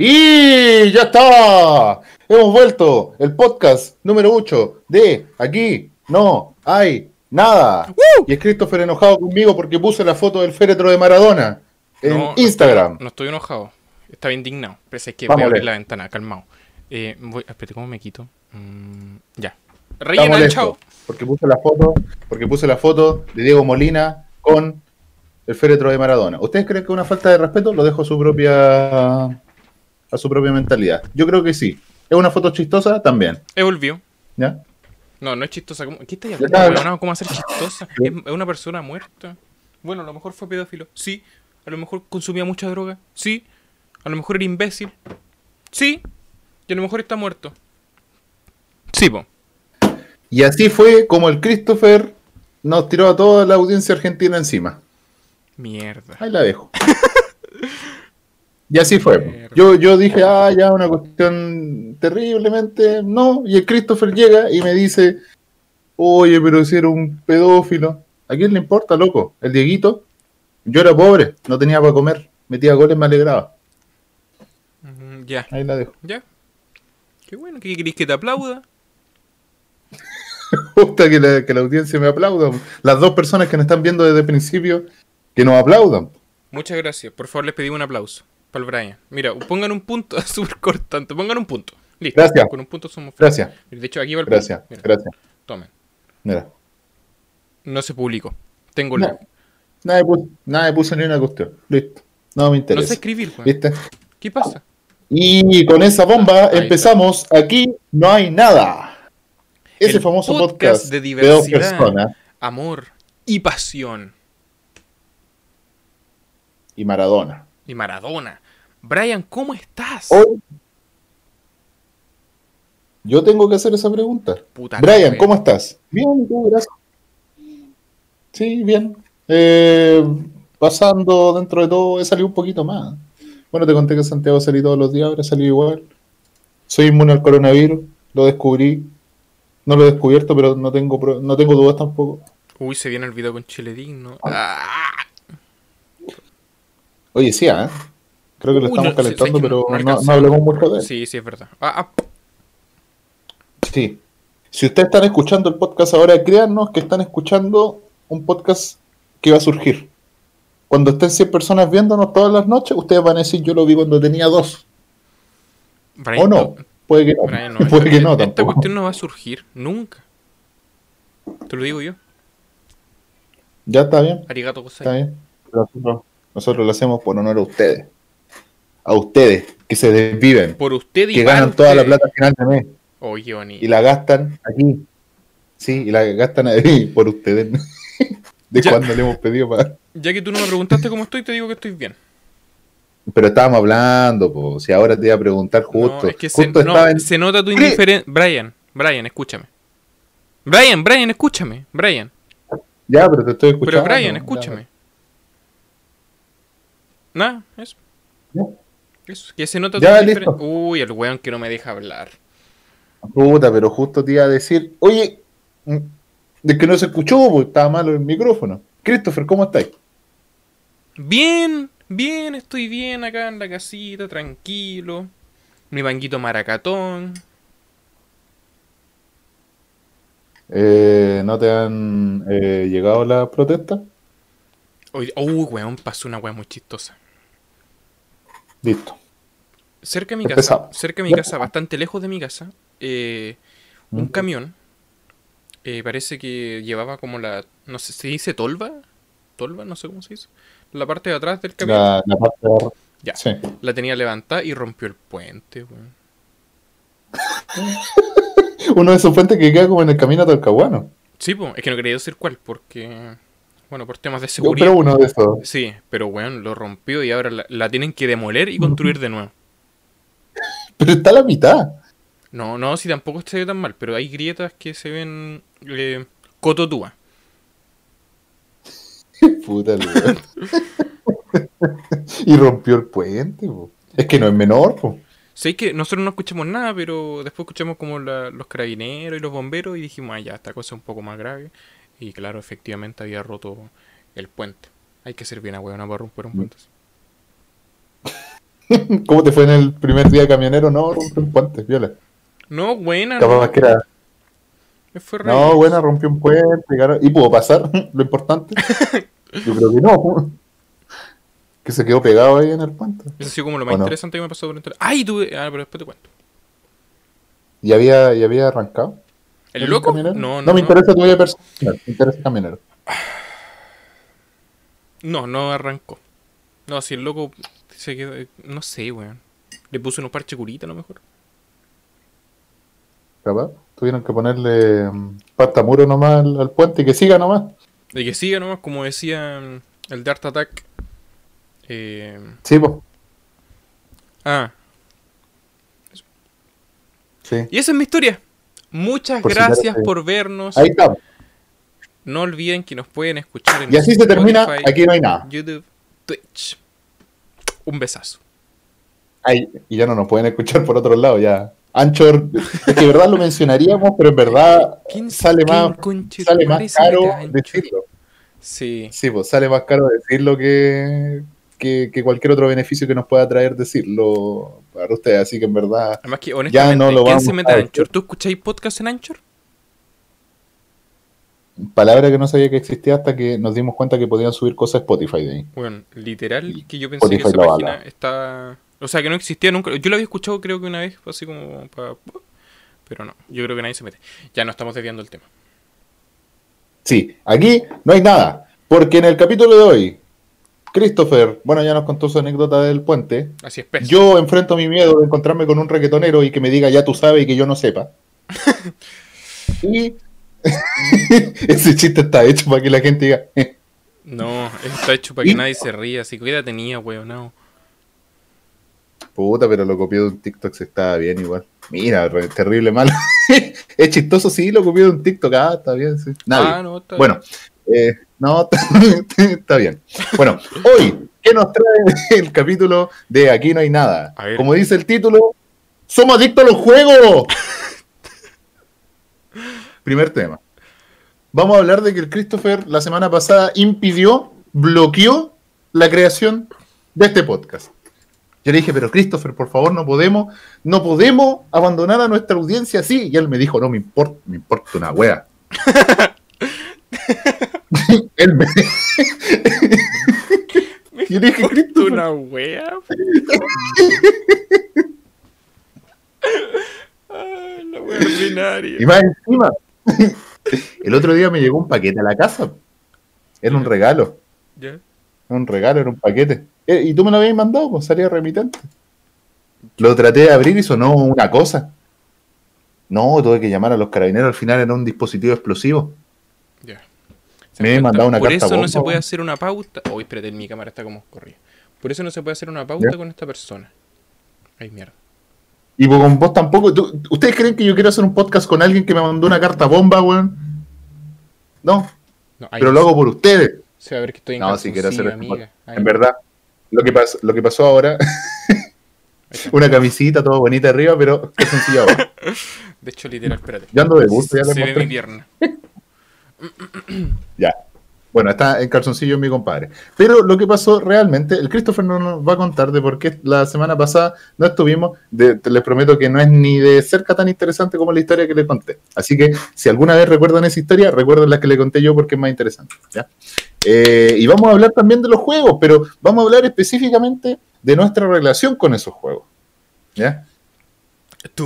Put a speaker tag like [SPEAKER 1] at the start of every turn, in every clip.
[SPEAKER 1] Y ya está. Hemos vuelto. El podcast número 8 de Aquí no hay nada. Y es Christopher enojado conmigo porque puse la foto del féretro de Maradona en
[SPEAKER 2] No, no
[SPEAKER 1] Instagram.
[SPEAKER 2] estoy- No estoy enojado. Estaba indignado. Pensé que voy a abrir la ventana, calmado. Eh, voy, espérate, ¿cómo me quito? Mm, ya. Rellena chavo.
[SPEAKER 1] porque puse la foto, porque puse la foto de Diego Molina con el féretro de Maradona. ¿Ustedes creen que es una falta de respeto? Lo dejo a su propia a su propia mentalidad. Yo creo que sí. ¿Es una foto chistosa? También.
[SPEAKER 2] He volvió.
[SPEAKER 1] ¿Ya?
[SPEAKER 2] No, no es chistosa. ¿Cómo- ¿Qué estás hablando? No, ¿Cómo hacer chistosa? Es, es una persona muerta. Bueno, a lo mejor fue pedófilo. Sí. A lo mejor consumía mucha droga. Sí. A lo mejor era imbécil. Sí. Y a lo mejor está muerto. Sí, po.
[SPEAKER 1] Y así fue como el Christopher nos tiró a toda la audiencia argentina encima.
[SPEAKER 2] Mierda.
[SPEAKER 1] Ahí la dejo. Y así fue. Yo, yo dije, ah, ya, una cuestión terriblemente. No, y el Christopher llega y me dice, oye, pero si era un pedófilo. ¿A quién le importa, loco? El Dieguito. Yo era pobre, no tenía para comer. Metía goles, me alegraba.
[SPEAKER 2] Mm, Ya.
[SPEAKER 1] Ahí la dejo.
[SPEAKER 2] Ya. Qué bueno. ¿Qué querés que te aplauda?
[SPEAKER 1] Gusta que la, que la audiencia me aplauda. Las dos personas que nos están viendo desde el principio, que nos aplaudan.
[SPEAKER 2] Muchas gracias. Por favor, les pedí un aplauso para el Brian. Mira, pongan un punto, súper cortante. Pongan un punto. Listo.
[SPEAKER 1] Gracias.
[SPEAKER 2] Con un punto somos
[SPEAKER 1] Gracias,
[SPEAKER 2] De hecho, aquí va el
[SPEAKER 1] gracias,
[SPEAKER 2] punto. Mira,
[SPEAKER 1] gracias.
[SPEAKER 2] tomen.
[SPEAKER 1] Mira.
[SPEAKER 2] No se publicó. Tengo
[SPEAKER 1] No.
[SPEAKER 2] la.
[SPEAKER 1] Nadie puso, nadie puso ni una cuestión. Listo. No me
[SPEAKER 2] No
[SPEAKER 1] interesa.
[SPEAKER 2] sé escribir, weón.
[SPEAKER 1] ¿Viste?
[SPEAKER 2] ¿Qué pasa?
[SPEAKER 1] Y con esa bomba
[SPEAKER 2] Ahí
[SPEAKER 1] empezamos. Aquí no hay nada. Ese
[SPEAKER 2] El
[SPEAKER 1] famoso
[SPEAKER 2] podcast
[SPEAKER 1] podcast,
[SPEAKER 2] de
[SPEAKER 1] de, dos
[SPEAKER 2] diversidad.
[SPEAKER 1] personas
[SPEAKER 2] Amor y pasión.
[SPEAKER 1] y Maradona.
[SPEAKER 2] Y Maradona. Brian, ¿cómo estás?
[SPEAKER 1] Hoy yo tengo que hacer esa pregunta.
[SPEAKER 2] Puta
[SPEAKER 1] Brian. ¿cómo estás? Bien, tú, gracias. Sí, bien. Eh, pasando dentro de todo, he salido un poquito más. Bueno, te conté que Santiago salí todos los días, ahora salí igual. Soy inmune al coronavirus, lo descubrí. No lo he descubierto, pero no tengo, no tengo dudas tampoco.
[SPEAKER 2] Uy, se viene el video con Chile Digno. Ah.
[SPEAKER 1] Oye, sí, ¿eh? Creo que lo
[SPEAKER 2] Uy,
[SPEAKER 1] estamos
[SPEAKER 2] no,
[SPEAKER 1] calentando,
[SPEAKER 2] sí,
[SPEAKER 1] pero
[SPEAKER 2] no
[SPEAKER 1] no, no hablemos mucho de él.
[SPEAKER 2] Sí, sí, es verdad. Ah, ah,
[SPEAKER 1] Sí. Si ustedes están escuchando el podcast ahora, créannos que están escuchando un podcast que va a surgir. Cuando estén 100 personas viéndonos todas las noches, ustedes van a decir, yo lo vi cuando tenía dos.
[SPEAKER 2] Brian,
[SPEAKER 1] O no, puede que no.
[SPEAKER 2] Brian, no,
[SPEAKER 1] puede
[SPEAKER 2] esta-
[SPEAKER 1] que no
[SPEAKER 2] Esta cuestión no va a surgir nunca. Te lo digo yo.
[SPEAKER 1] Ya está bien,
[SPEAKER 2] Arigato
[SPEAKER 1] está
[SPEAKER 2] gozai.
[SPEAKER 1] bien. Pero nosotros lo hacemos por honor a ustedes. A ustedes, que se desviven,
[SPEAKER 2] Por usted y
[SPEAKER 1] que ganan toda la
[SPEAKER 2] ustedes.
[SPEAKER 1] plata al final de mes
[SPEAKER 2] Oye, bonito.
[SPEAKER 1] y la gastan aquí. Sí, y la gastan ahí por ustedes. ¿De
[SPEAKER 2] Ya.
[SPEAKER 1] cuándo le hemos pedido para.?
[SPEAKER 2] Ya que tú no me preguntaste cómo estoy, te digo que estoy bien.
[SPEAKER 1] Pero estábamos hablando, po. si ahora te iba a preguntar justo.
[SPEAKER 2] No, es que se,
[SPEAKER 1] justo
[SPEAKER 2] no,
[SPEAKER 1] estaba en-
[SPEAKER 2] se nota tu indiferencia. Brian, Brian, escúchame. Brian, Brian, escúchame. Brian,
[SPEAKER 1] Ya, pero te estoy escuchando.
[SPEAKER 2] pero Brian, escúchame. Nada, eso. Eso, que se nota
[SPEAKER 1] Ya, listo.
[SPEAKER 2] Uy, el weón que no me deja hablar.
[SPEAKER 1] Puta, pero justo te iba a decir, oye, mm, de que no se escuchó, pues estaba malo el micrófono. Christopher, ¿cómo estáis?
[SPEAKER 2] Bien, bien, estoy bien acá en la casita, tranquilo. Mi banquito maracatón.
[SPEAKER 1] Eh, ¿No te han eh, llegado las protestas?
[SPEAKER 2] Uy, uy, weón, pasó una weá muy chistosa.
[SPEAKER 1] Listo.
[SPEAKER 2] Cerca de mi casa, cerca de mi casa, bastante lejos de mi casa, eh, un
[SPEAKER 1] Mm.
[SPEAKER 2] camión, eh, parece que llevaba como la, no sé, ¿se dice tolva? ¿Tolva? No sé cómo se dice. La parte de atrás del camión la,
[SPEAKER 1] La, la parte de.
[SPEAKER 2] Ya.
[SPEAKER 1] Sí.
[SPEAKER 2] tenía levantada y rompió el puente, weón.
[SPEAKER 1] Uno de esos puentes que queda como en el camino a Talcahuano.
[SPEAKER 2] Sí, po, es que no quería decir cuál, porque, bueno, por temas de seguridad.
[SPEAKER 1] uno de esos.
[SPEAKER 2] Sí, pero weón, lo rompió y ahora la, la tienen que demoler y construir de nuevo.
[SPEAKER 1] Pero está a la mitad.
[SPEAKER 2] No, no, si tampoco se ve tan mal, pero hay grietas que se ven eh, cototúas.
[SPEAKER 1] Puta. Y rompió el puente, po. Es que no es menor, po.
[SPEAKER 2] Sé que nosotros no escuchamos nada, pero después escuchamos como la- los carabineros y los bomberos y dijimos, ah, ya, esta cosa es un poco más grave. Y claro, efectivamente había roto el puente. Hay que ser bien a huevona para romper un puente. así.
[SPEAKER 1] ¿Cómo te fue en el primer día de camionero? No, rompió un puente, viola.
[SPEAKER 2] No, buena.
[SPEAKER 1] Capaz
[SPEAKER 2] no.
[SPEAKER 1] que era.
[SPEAKER 2] Fue
[SPEAKER 1] No, buena, rompió un puente. claro. ¿Y pudo pasar? Lo importante. Yo creo que no. Que se quedó pegado ahí en el puente.
[SPEAKER 2] Eso ha sido como lo más interesante que me pasó durante la... ¡Ay, tuve! Ah, pero después te cuento.
[SPEAKER 1] ¿Y había, y había arrancado?
[SPEAKER 2] ¿El loco?
[SPEAKER 1] camionero?
[SPEAKER 2] No, no.
[SPEAKER 1] No, me
[SPEAKER 2] no.
[SPEAKER 1] interesa tu vida personal. Me interesa el camionero.
[SPEAKER 2] No, no arrancó. No, si el loco se quedó. eh, No sé, weón. Le puse unos parches curita a lo mejor.
[SPEAKER 1] Capaz. Tuvieron que ponerle mm, pasta muro nomás al, al puente y que siga nomás.
[SPEAKER 2] De que siga nomás, como decía mm, el de Art Attack. Eh,
[SPEAKER 1] Sí, pues.
[SPEAKER 2] ah,
[SPEAKER 1] Sí.
[SPEAKER 2] y esa es mi historia. Muchas
[SPEAKER 1] Por
[SPEAKER 2] gracias por vernos.
[SPEAKER 1] Ahí está.
[SPEAKER 2] No olviden que nos pueden escuchar en
[SPEAKER 1] Y así se termina.
[SPEAKER 2] Spotify,
[SPEAKER 1] Aquí no hay nada.
[SPEAKER 2] YouTube, Twitch. Un besazo.
[SPEAKER 1] Ahí, y ya no nos pueden escuchar por otro lado. Ya. Anchor. Es que de verdad lo mencionaríamos, pero en verdad
[SPEAKER 2] ¿Quién-
[SPEAKER 1] sale
[SPEAKER 2] quién
[SPEAKER 1] más, sale más caro decirlo.
[SPEAKER 2] Sí.
[SPEAKER 1] Sí, pues sale más caro decirlo que, que, que cualquier otro beneficio que nos pueda traer decirlo para ustedes. Así que en verdad,
[SPEAKER 2] Además que honestamente,
[SPEAKER 1] no lo
[SPEAKER 2] ¿quién
[SPEAKER 1] vamos
[SPEAKER 2] se mete
[SPEAKER 1] a.
[SPEAKER 2] Anchor? ¿Tú escucháis podcast en Anchor?
[SPEAKER 1] palabra que no sabía que existía hasta que nos dimos cuenta que podían subir cosas a Spotify de ahí.
[SPEAKER 2] Bueno, literal, que yo pensé que
[SPEAKER 1] Spotify
[SPEAKER 2] esa
[SPEAKER 1] lo
[SPEAKER 2] página
[SPEAKER 1] habla.
[SPEAKER 2] está... O sea, que no existía nunca. Yo la había escuchado creo que una vez, así como para... Pero no, yo creo que nadie se mete. Ya no estamos desviando el tema.
[SPEAKER 1] Sí, aquí no hay nada, porque en el capítulo de hoy, Christopher, bueno, ya nos contó su anécdota del puente.
[SPEAKER 2] Así es.
[SPEAKER 1] Yo enfrento mi miedo de encontrarme con un reggaetonero y que me diga ya tú sabes y que yo no sepa. y ese chiste está hecho para que la gente diga, "Eh".
[SPEAKER 2] No, está hecho para que
[SPEAKER 1] ¿Y?
[SPEAKER 2] nadie se ría. Así que ¿qué edad tenía, weón? No.
[SPEAKER 1] puta, pero lo copió de un TikTok, se estaba bien igual. Mira, terrible malo. es chistoso, sí, lo copió de un TikTok, ah, está bien, sí. Nadie.
[SPEAKER 2] Ah, no, está
[SPEAKER 1] Bueno, eh, no, está bien. Bueno, hoy, ¿qué nos trae el capítulo de Aquí no hay nada? Como dice el título, ¡Somos adictos a los juegos! Primer tema. Vamos a hablar de que el Christopher la semana pasada impidió, bloqueó la creación de este podcast. Yo le dije, pero Christopher, por favor, no podemos, no podemos abandonar a nuestra audiencia así. Y él me dijo, no me importa, me importa una wea. él me... Yo le dije,
[SPEAKER 2] ¿Tú
[SPEAKER 1] Christopher,
[SPEAKER 2] una wea? Ay, la wea ordinaria.
[SPEAKER 1] Y más encima, el otro día me llegó un paquete a la casa. Era un regalo.
[SPEAKER 2] ¿Ya?
[SPEAKER 1] Era un regalo, era un paquete. Eh, y tú me lo habías mandado, pues salía remitente. Lo traté de abrir y sonó una cosa. No, tuve que llamar a los carabineros. Al final era un dispositivo explosivo.
[SPEAKER 2] Ya.
[SPEAKER 1] Me habían mandado una
[SPEAKER 2] Por
[SPEAKER 1] carta
[SPEAKER 2] eso no se puede hacer una pauta. Uy, espérate, mi cámara está como corrida. Por eso no se puede hacer una pauta
[SPEAKER 1] ¿Ya?
[SPEAKER 2] con esta persona. Ay, mierda.
[SPEAKER 1] Y con vos tampoco. ¿tú- ¿Ustedes creen que yo quiero hacer un podcast con alguien que me mandó una carta bomba, weón? No, pero lo hago por ustedes.
[SPEAKER 2] Se va a ver que estoy en
[SPEAKER 1] No, si quiero hacer
[SPEAKER 2] amiga.
[SPEAKER 1] En verdad, lo que, pas- lo que pasó ahora, una camisita toda bonita arriba, pero qué sencilla abajo.
[SPEAKER 2] De hecho, literal, espérate.
[SPEAKER 1] Yo ando de gusto, ya
[SPEAKER 2] Se ve mi pierna.
[SPEAKER 1] Ya. Bueno, está en calzoncillo mi compadre. Pero lo que pasó realmente, el Christopher no nos va a contar de por qué la semana pasada no estuvimos. De- te les prometo que no es ni de cerca tan interesante como la historia que le conté. Así que si alguna vez recuerdan esa historia, recuerden la que le conté yo porque es más interesante. ¿ya? Eh, y vamos a hablar también de los juegos, pero vamos a hablar específicamente de nuestra relación con esos juegos. ¿ya?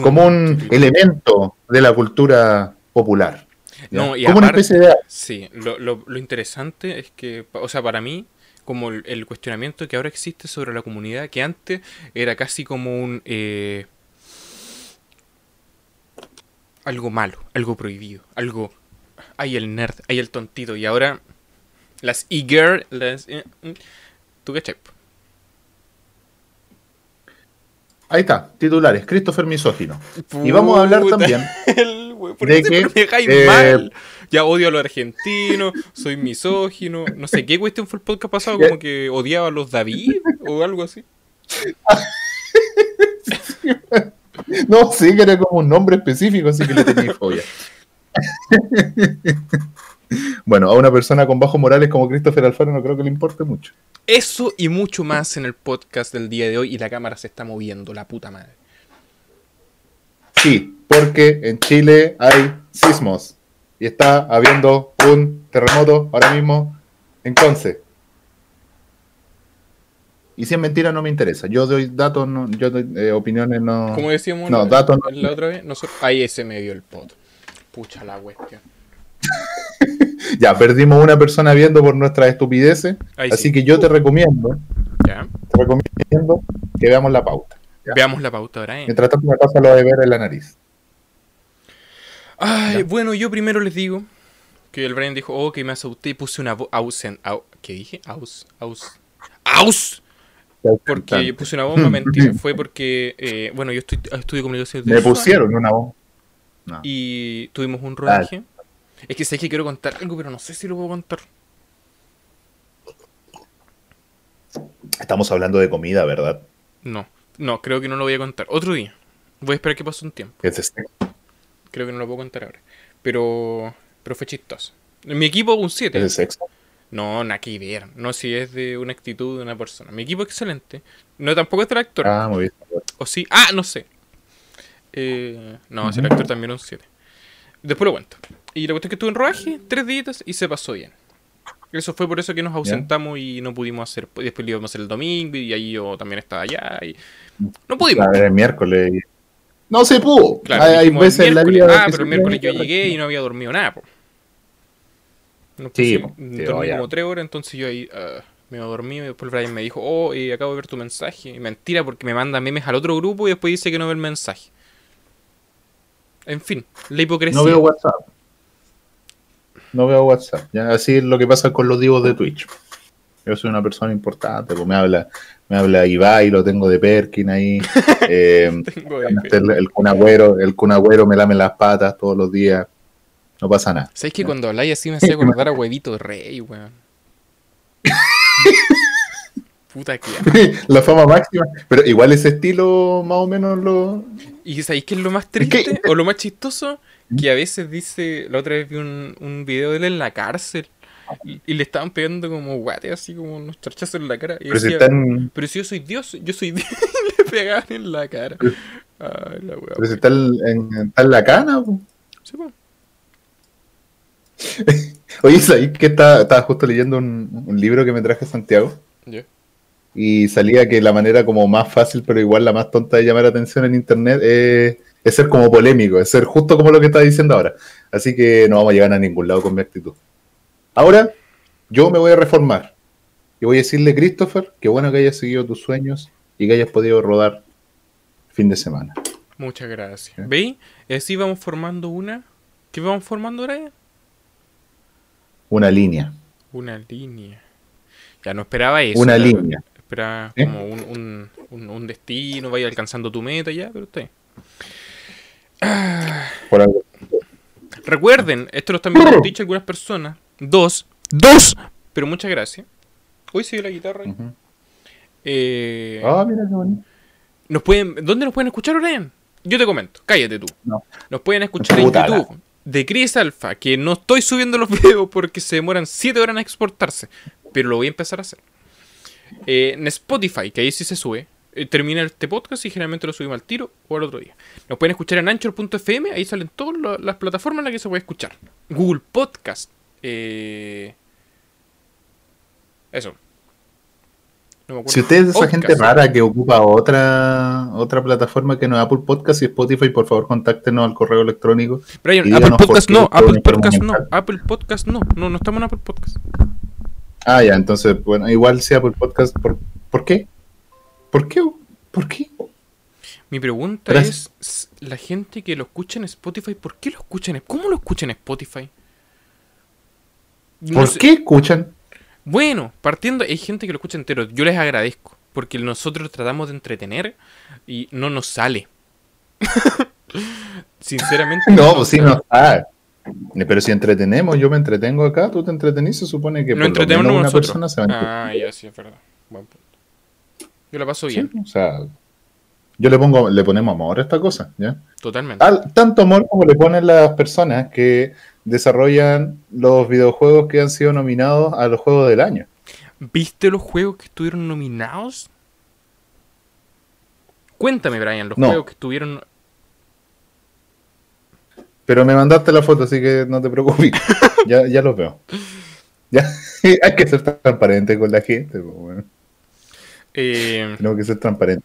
[SPEAKER 1] Como un elemento de la cultura popular.
[SPEAKER 2] No, y
[SPEAKER 1] como una
[SPEAKER 2] aparte-
[SPEAKER 1] especie de
[SPEAKER 2] Sí, lo, lo, lo interesante es que, o sea, para mí, como el, el cuestionamiento que ahora existe sobre la comunidad, que antes era casi como un... eh, algo malo, algo prohibido, algo... Hay el nerd, hay el tontito, y ahora las e-girl, las... eh, mm, ¿Tú qué
[SPEAKER 1] Ahí está, titulares, Christopher Misógino. Y vamos a hablar también
[SPEAKER 2] güey, ¿Por qué siempre me caes
[SPEAKER 1] eh,
[SPEAKER 2] mal? Ya odio a los argentinos, soy misógino, no sé qué cuestión fue el podcast pasado, como que odiaba a los David o algo así.
[SPEAKER 1] No, sí, que era como un nombre específico, así que le tenía fobia. Bueno, a una persona con bajos morales como Christopher Alfaro no creo que le importe mucho.
[SPEAKER 2] Eso y mucho más en el podcast del día de hoy y la cámara se está moviendo, la puta madre.
[SPEAKER 1] Sí, porque en Chile hay sismos y está habiendo un terremoto ahora mismo en Conce. Y si es mentira no me interesa. Yo doy datos, no, yo doy eh, opiniones, no.
[SPEAKER 2] Como decíamos
[SPEAKER 1] No,
[SPEAKER 2] la,
[SPEAKER 1] datos no.
[SPEAKER 2] la otra vez, nosotros, ahí ese me dio el pot. Pucha la cuestión.
[SPEAKER 1] Ya, perdimos una persona viendo por nuestras estupideces.
[SPEAKER 2] Ahí
[SPEAKER 1] así
[SPEAKER 2] sí.
[SPEAKER 1] que yo te recomiendo,
[SPEAKER 2] Ya.
[SPEAKER 1] te recomiendo que veamos la pauta. Ya.
[SPEAKER 2] Veamos la pauta ahora, ¿eh?
[SPEAKER 1] Mientras tanto me pasa lo de ver en la nariz.
[SPEAKER 2] Ay,
[SPEAKER 1] Ya.
[SPEAKER 2] bueno, yo primero les digo que el Brian dijo, oh, que me asusté y puse una voz ausen, au- ¿qué dije? Aus, aus, aus, porque puse una bomba, mentira, fue porque, eh, bueno, yo estoy, estudio comunicación
[SPEAKER 1] Me pusieron una voz. No.
[SPEAKER 2] y tuvimos un rodaje. Es que sé que quiero contar algo, pero no sé si lo puedo contar.
[SPEAKER 1] Estamos hablando de comida, ¿verdad?
[SPEAKER 2] No, no, creo que no lo voy a contar. Otro día. Voy a esperar que pase un tiempo.
[SPEAKER 1] Es este.
[SPEAKER 2] Creo que no lo puedo contar ahora. Pero, pero fue chistoso. En mi equipo un 7.
[SPEAKER 1] ¿Es de sexo?
[SPEAKER 2] No, nada que ver. No, si es de una actitud de una persona. Mi equipo es excelente. No, tampoco es del actor.
[SPEAKER 1] Ah, muy bien.
[SPEAKER 2] O sí. Ah, no sé. Eh, no, si el actor también es un 7. Después lo cuento. Y la cuestión es que estuve en rodaje, tres días y se pasó bien. Eso fue por eso que nos ausentamos y no pudimos hacer. Después lo íbamos a hacer el domingo y ahí yo también estaba allá. Y no pudimos.
[SPEAKER 1] A ver, el miércoles. No se pudo.
[SPEAKER 2] Claro,
[SPEAKER 1] hay veces en la vida.
[SPEAKER 2] Ah, pero el miércoles yo llegué y no había dormido nada, po. No
[SPEAKER 1] Sí,
[SPEAKER 2] dormí como tres horas, entonces yo ahí ah, me dormí y después Brian me dijo, oh, eh, acabo de ver tu mensaje. Y mentira, porque me manda memes al otro grupo y después dice que no ve el mensaje. En fin, la hipocresía.
[SPEAKER 1] No veo WhatsApp. No veo WhatsApp. Ya, así es lo que pasa con los divos de Twitch. Yo soy una persona importante, pues me habla, me habla Ibai, lo tengo de Perkin ahí. eh,
[SPEAKER 2] Tengo de-
[SPEAKER 1] el, el cunagüero, el cunagüero me lame las patas todos los días. No pasa nada.
[SPEAKER 2] ¿Sabes que cuando habláis así me hacía acordar a huevito de rey, weón? Puta que
[SPEAKER 1] la fama máxima. Pero igual ese estilo más o menos lo.
[SPEAKER 2] ¿Y sabéis qué es lo más triste o lo más chistoso? Que a veces dice, la otra vez vi un, un video de él en la cárcel y, le estaban pegando como guate, así como unos charchazos en la cara. Y
[SPEAKER 1] Pero si
[SPEAKER 2] decía,
[SPEAKER 1] están,
[SPEAKER 2] pero si yo soy Dios, yo soy Dios. y le pegaban en la cara. Ay, la wea.
[SPEAKER 1] pero si está en, está en la cana. pues.
[SPEAKER 2] Sí, po.
[SPEAKER 1] Oye, ¿sabes que estaba, estaba justo leyendo un, un libro que me traje Santiago? Y salía que la manera como más fácil, pero igual la más tonta de llamar atención en internet es, es ser como polémico, es ser justo como lo que está diciendo ahora. Así que no vamos a llegar a ningún lado con mi actitud. Ahora, yo me voy a reformar y voy a decirle, Christopher, que bueno que hayas seguido tus sueños y que hayas podido rodar fin de semana.
[SPEAKER 2] Muchas gracias.
[SPEAKER 1] Ya.
[SPEAKER 2] ¿Veis? Así vamos formando una. ¿Qué vamos formando ahora?
[SPEAKER 1] Una línea,
[SPEAKER 2] Una línea. Ya no esperaba eso.
[SPEAKER 1] una línea.
[SPEAKER 2] Esperaba
[SPEAKER 1] ¿Eh?
[SPEAKER 2] como un, un, un, un destino, vaya alcanzando tu meta ya, pero bien.
[SPEAKER 1] Por algo.
[SPEAKER 2] Recuerden, esto lo están viendo en Twitch algunas personas. Dos. ¡Dos! Pero muchas gracias. Hoy sigue la guitarra. Eh,
[SPEAKER 1] Ah, mira qué bonito.
[SPEAKER 2] nos pueden, ¿Dónde nos pueden escuchar, Brian? Yo te comento, cállate tú.
[SPEAKER 1] No.
[SPEAKER 2] Nos pueden escuchar en YouTube de Chris Alpha, que no estoy subiendo los videos porque se demoran 7 horas en exportarse, pero lo voy a empezar a hacer. Eh, en Spotify, que ahí sí se sube. Eh, termina este podcast y generalmente lo subimos al tiro o al otro día. Nos pueden escuchar en anchor.fm, ahí salen todas la- las plataformas en las que se puede escuchar. Google Podcast. eh, Eso. No me acuerdo.
[SPEAKER 1] Si usted es esa
[SPEAKER 2] Podcast.
[SPEAKER 1] gente rara que ocupa otra otra plataforma que no es Apple Podcast y Spotify, por favor contáctenos al correo electrónico.
[SPEAKER 2] Brian, Apple Podcast no, Apple Podcast no. Apple Podcast no, no, no estamos en Apple Podcast.
[SPEAKER 1] Ah, ya, entonces, bueno, igual sea Apple Podcast, ¿por, ¿por qué? ¿Por qué? ¿Por qué?
[SPEAKER 2] Mi pregunta
[SPEAKER 1] Gracias.
[SPEAKER 2] es, la gente que lo escucha en Spotify, ¿por qué lo escuchan? ¿Cómo lo escuchan en Spotify? No
[SPEAKER 1] ¿Por
[SPEAKER 2] sé.
[SPEAKER 1] qué escuchan?
[SPEAKER 2] Bueno, partiendo, hay gente que lo escucha entero. Yo les agradezco, porque nosotros tratamos de entretener y no nos sale. Sinceramente.
[SPEAKER 1] No,
[SPEAKER 2] nos
[SPEAKER 1] pues sí,
[SPEAKER 2] sale.
[SPEAKER 1] no está. Pero si entretenemos, yo me entretengo acá, tú te entretenís, se supone que
[SPEAKER 2] No
[SPEAKER 1] por lo
[SPEAKER 2] entretenemos
[SPEAKER 1] menos una
[SPEAKER 2] nosotros.
[SPEAKER 1] persona se va a
[SPEAKER 2] Ah, ya, sí, es verdad. Buen punto. Yo la paso bien,
[SPEAKER 1] Sí, o sea, yo le pongo, le ponemos amor a esta cosa, ¿ya?
[SPEAKER 2] totalmente.
[SPEAKER 1] Al- tanto amor como le ponen las personas que desarrollan los videojuegos que han sido nominados a los juegos del año.
[SPEAKER 2] ¿Viste los juegos que estuvieron nominados? Cuéntame, Brian, los
[SPEAKER 1] No.
[SPEAKER 2] juegos que estuvieron.
[SPEAKER 1] Pero me mandaste la foto, así que no te preocupes. ya, ya los veo. Ya, hay que ser transparente con la gente. pues, bueno.
[SPEAKER 2] Eh,
[SPEAKER 1] Tenemos que ser transparente.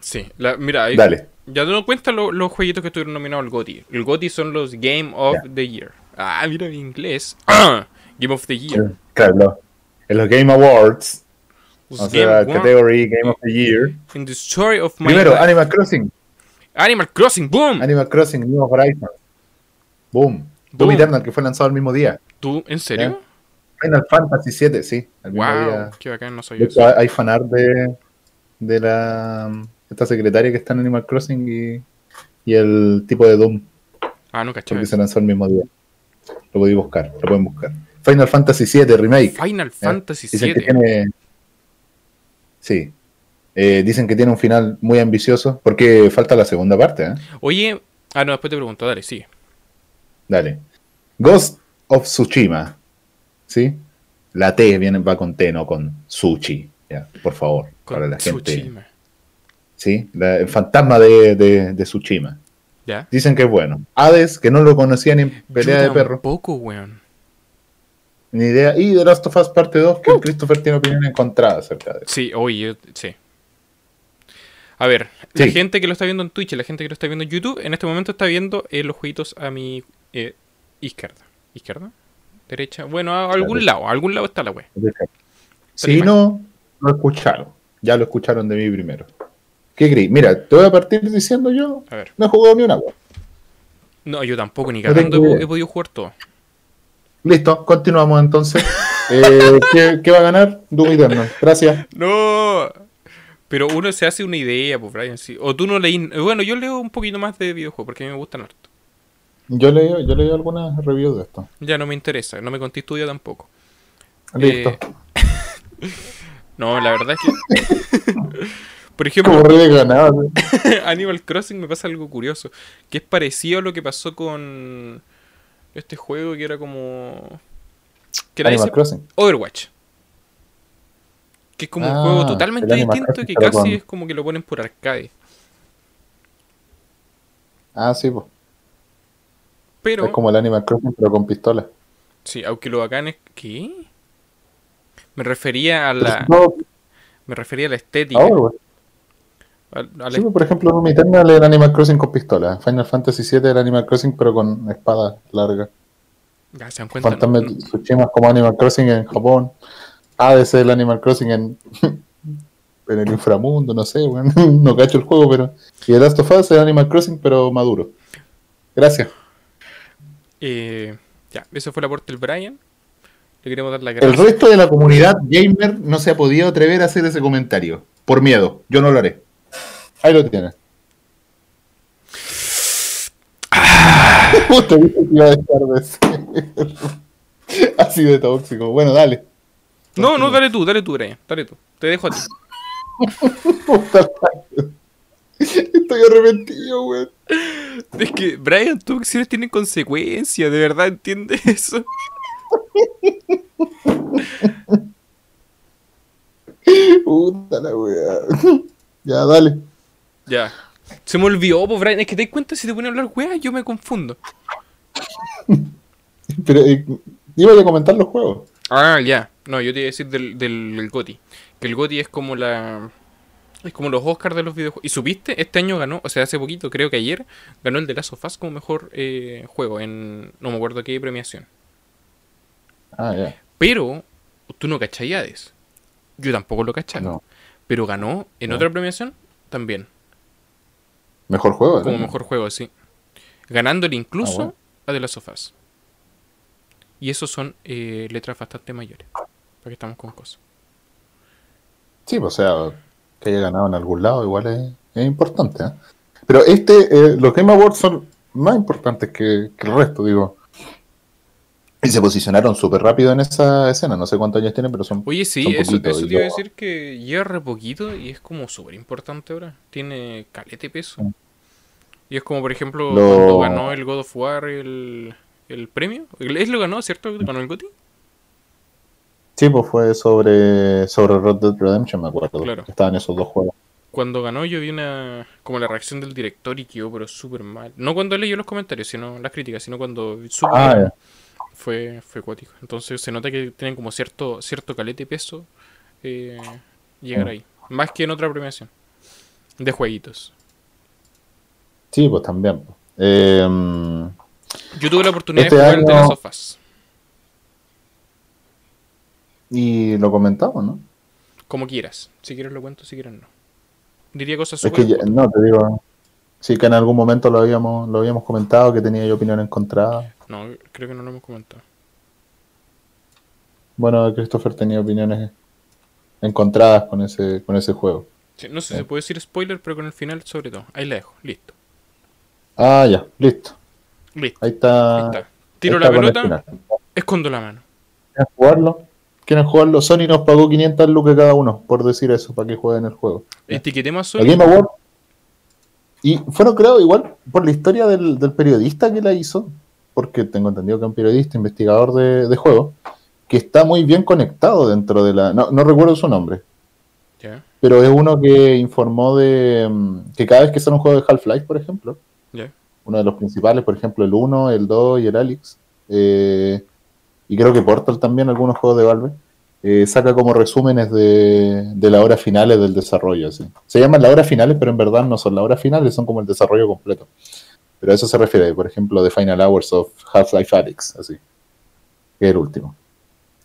[SPEAKER 2] sí, la- mira, ahí-
[SPEAKER 1] Dale.
[SPEAKER 2] ya te das cuenta lo- los jueguitos que estuvieron nominados al GOTY. El GOTY son los Game of
[SPEAKER 1] Ya.
[SPEAKER 2] the Year. Ah, mira mi inglés. Ah, Game of the Year.
[SPEAKER 1] Claro, en los Game Awards,
[SPEAKER 2] Los
[SPEAKER 1] o
[SPEAKER 2] Game
[SPEAKER 1] sea, category Game of the Year.
[SPEAKER 2] in the story of my
[SPEAKER 1] Primero,
[SPEAKER 2] life.
[SPEAKER 1] Animal Crossing.
[SPEAKER 2] Animal Crossing, boom.
[SPEAKER 1] Animal Crossing, New Horizons. Boom. Doom. Eternal, que fue lanzado el mismo día.
[SPEAKER 2] ¿Tú, en serio?
[SPEAKER 1] Final Fantasy VII, sí.
[SPEAKER 2] Wow,
[SPEAKER 1] día.
[SPEAKER 2] qué bacán, no
[SPEAKER 1] hecho,
[SPEAKER 2] eso.
[SPEAKER 1] hay fanart de, de la esta secretaria que está en Animal Crossing y, y el tipo de Doom,
[SPEAKER 2] Ah, no cachaba.
[SPEAKER 1] porque se lanzó el mismo día. Lo podéis buscar, lo pueden buscar. Final Fantasy VII Remake.
[SPEAKER 2] Final Fantasy
[SPEAKER 1] Dicen que
[SPEAKER 2] VII.
[SPEAKER 1] tiene. Sí. Eh, dicen que tiene un final muy ambicioso, porque falta la segunda parte, ¿eh?
[SPEAKER 2] Oye, ah, no, después te pregunto, dale, sigue.
[SPEAKER 1] Dale. Ghost of Tsushima. ¿Sí? La T viene, va con T, no con Sushi. Ya, por favor.
[SPEAKER 2] Con
[SPEAKER 1] para la gente. Sí, la- el fantasma de, de, de Tsushima.
[SPEAKER 2] ¿Ya?
[SPEAKER 1] Dicen que es bueno. Hades, que no lo conocía ni en pelea
[SPEAKER 2] Yo
[SPEAKER 1] de perro,
[SPEAKER 2] tampoco, weón.
[SPEAKER 1] ni idea. Y The Last of Us parte 2, que el Christopher tiene opinión encontrada acerca de eso.
[SPEAKER 2] Sí, oye, sí. A ver, la gente que lo está viendo en Twitch y la gente que lo está viendo en YouTube, en este momento está viendo eh, los jueguitos a mi eh, izquierda. ¿Izquierda? ¿Derecha? Bueno, a algún lado, a algún lado está la web.
[SPEAKER 1] Si no, lo escucharon. Ya lo escucharon de mí primero. ¿Qué creí? Mira, te voy a partir diciendo yo,
[SPEAKER 2] A ver.
[SPEAKER 1] no he jugado ni una agua.
[SPEAKER 2] No, yo tampoco, ni cagando he, he podido jugar todo.
[SPEAKER 1] Listo, continuamos entonces. Eh, ¿qué, qué va a ganar? Doom Eternal. Gracias.
[SPEAKER 2] No. Pero uno se hace una idea, pues, Brian. sí. O tú no leí. Bueno, yo leo un poquito más de videojuegos porque a mí me gustan harto.
[SPEAKER 1] Yo leí, yo leí algunas reviews de esto.
[SPEAKER 2] Ya no me interesa, no me conté estudio tampoco.
[SPEAKER 1] Listo.
[SPEAKER 2] Eh, no, la verdad es que. Por ejemplo. Animal Crossing me pasa algo curioso. Que es parecido a lo que pasó con este juego que era como. Que era
[SPEAKER 1] Animal
[SPEAKER 2] ese-
[SPEAKER 1] Crossing.
[SPEAKER 2] Overwatch. Que es como un
[SPEAKER 1] Ah,
[SPEAKER 2] juego totalmente
[SPEAKER 1] el Animal
[SPEAKER 2] distinto
[SPEAKER 1] Crossing,
[SPEAKER 2] que casi
[SPEAKER 1] con-
[SPEAKER 2] es como que lo ponen por arcade.
[SPEAKER 1] Ah, sí, pues.
[SPEAKER 2] Pero,
[SPEAKER 1] Es como el Animal Crossing, pero con pistola.
[SPEAKER 2] sí, aunque lo bacán es. ¿Qué? Me refería a la.
[SPEAKER 1] No,
[SPEAKER 2] Me refería a la estética.
[SPEAKER 1] ahora,
[SPEAKER 2] a-
[SPEAKER 1] Sí, por ejemplo, Doom Eternal era Animal Crossing con pistola. Final Fantasy VII era Animal Crossing, pero con espada larga.
[SPEAKER 2] Ya se dan cuenta. ¿no?
[SPEAKER 1] Fantasma Tsushima es como Animal Crossing en Japón. Es el Animal Crossing en, en el inframundo, no sé, bueno, no cacho el juego, pero. Y el Last of Us es Animal Crossing, pero maduro. Gracias.
[SPEAKER 2] Eh, ya, eso fue el aporte del Brian. Le queremos dar las
[SPEAKER 1] El
[SPEAKER 2] gracias.
[SPEAKER 1] resto de la comunidad gamer no se ha podido atrever a hacer ese comentario. Por miedo. Yo no lo haré. Ahí lo tienes. Puta, dije que iba a dejar. Así de tóxico. Bueno, dale.
[SPEAKER 2] No, no, dale tú, dale tú, Brian. Dale tú. Te dejo a ti.
[SPEAKER 1] Estoy arrepentido, weón.
[SPEAKER 2] Es que, Brian, tus acciones tienen consecuencias. ¿De verdad entiendes eso?
[SPEAKER 1] Puta la weá. Ya, dale.
[SPEAKER 2] Ya. Se me olvidó, pues, Brian. Es que te das cuenta, si te pones a hablar weá, yo me confundo.
[SPEAKER 1] Pero eh, iba a comentar los juegos.
[SPEAKER 2] Ah, ya. No, yo te iba a decir del, del, del GOTY. Que el GOTY es como la. Es como los Oscars de los videojuegos. ¿Y supiste? Este año ganó, o sea, hace poquito, creo que ayer, ganó el de Last of Us como mejor eh, juego en. No me acuerdo qué premiación.
[SPEAKER 1] Ah, ya.
[SPEAKER 2] Pero, tú no cachai Hades. Yo tampoco lo cachaba.
[SPEAKER 1] No.
[SPEAKER 2] Pero ganó en
[SPEAKER 1] No.
[SPEAKER 2] otra premiación también.
[SPEAKER 1] Mejor juego,
[SPEAKER 2] Como mejor juego, sí. Ganándole incluso
[SPEAKER 1] Ah, bueno.
[SPEAKER 2] a The Last of Us. Y eso son eh, letras bastante mayores. Para que estamos con cosas.
[SPEAKER 1] Sí, pues, o sea, que haya ganado en algún lado igual es, es importante. ¿eh? Pero este, eh, los Game Awards son más importantes que, que el resto, digo. Y se posicionaron súper rápido en esa escena. No sé cuántos años tienen, pero son.
[SPEAKER 2] Oye, sí,
[SPEAKER 1] son
[SPEAKER 2] eso,
[SPEAKER 1] poquitos,
[SPEAKER 2] eso te iba a decir que lleva re poquito y es como súper importante ahora. Tiene calete peso.
[SPEAKER 1] Sí.
[SPEAKER 2] Y es como, por ejemplo,
[SPEAKER 1] Lo-
[SPEAKER 2] cuando ganó el God of War, el, el premio. ¿Es lo ganó, cierto? ¿Ganó el GOTY?
[SPEAKER 1] Sí, pues fue sobre, sobre Red Dead Redemption, me acuerdo.
[SPEAKER 2] Claro.
[SPEAKER 1] que Estaban esos dos juegos.
[SPEAKER 2] Cuando ganó yo vi una como la reacción del director y quedó pero súper mal. No cuando leyó los comentarios, sino las críticas, sino cuando supo
[SPEAKER 1] Ah, ya.
[SPEAKER 2] fue, fue cuático. Entonces se nota que tienen como cierto, cierto calete y peso eh, llegar
[SPEAKER 1] Mm.
[SPEAKER 2] ahí. Más que en otra premiación. De jueguitos.
[SPEAKER 1] Sí, pues también. pues. Eh,
[SPEAKER 2] Yo tuve la oportunidad
[SPEAKER 1] Este
[SPEAKER 2] de jugar el The
[SPEAKER 1] año-
[SPEAKER 2] Last of Us.
[SPEAKER 1] Y lo comentamos, ¿no?
[SPEAKER 2] Como quieras. Si quieres lo cuento, si quieres no. Diría cosas
[SPEAKER 1] Es que
[SPEAKER 2] súper...
[SPEAKER 1] ya- no, te digo. Sí, que en algún momento lo habíamos, lo habíamos comentado, que tenía yo opinión encontrada.
[SPEAKER 2] No, creo que no lo hemos comentado.
[SPEAKER 1] Bueno, Christopher tenía opiniones encontradas con ese, con ese juego.
[SPEAKER 2] Sí, no sé si se puede decir spoiler, pero con el final sobre todo. Ahí la dejo. Listo.
[SPEAKER 1] Ah, ya, listo.
[SPEAKER 2] Listo.
[SPEAKER 1] Ahí está.
[SPEAKER 2] Ahí está. Tiro
[SPEAKER 1] ahí
[SPEAKER 2] la
[SPEAKER 1] está
[SPEAKER 2] pelota, escondo la mano.
[SPEAKER 1] ¿Quieren jugarlo? ¿Quieren jugarlo? Sony nos pagó 500 lucas cada uno, por decir eso, para que jueguen el juego.
[SPEAKER 2] Etiquetemos Sony.
[SPEAKER 1] Game Award. Y fueron, creo, igual por la historia del, del periodista que la hizo, porque tengo entendido que es un periodista, investigador de, de juegos, que está muy bien conectado dentro de la... No, no recuerdo su nombre, pero es uno que informó de mm, que cada vez que sale un juego de Half-Life, por ejemplo, uno de los principales, por ejemplo, el 1, el 2 y el Alex, eh, y creo que Portal también, algunos juegos de Valve, eh, saca como resúmenes de, de las horas finales del desarrollo. así. Se llaman las horas finales, pero en verdad no son las horas finales, son como el desarrollo completo. Pero a eso se refiere, por ejemplo, The Final Hours of Half-Life Alyx, así, que es el último.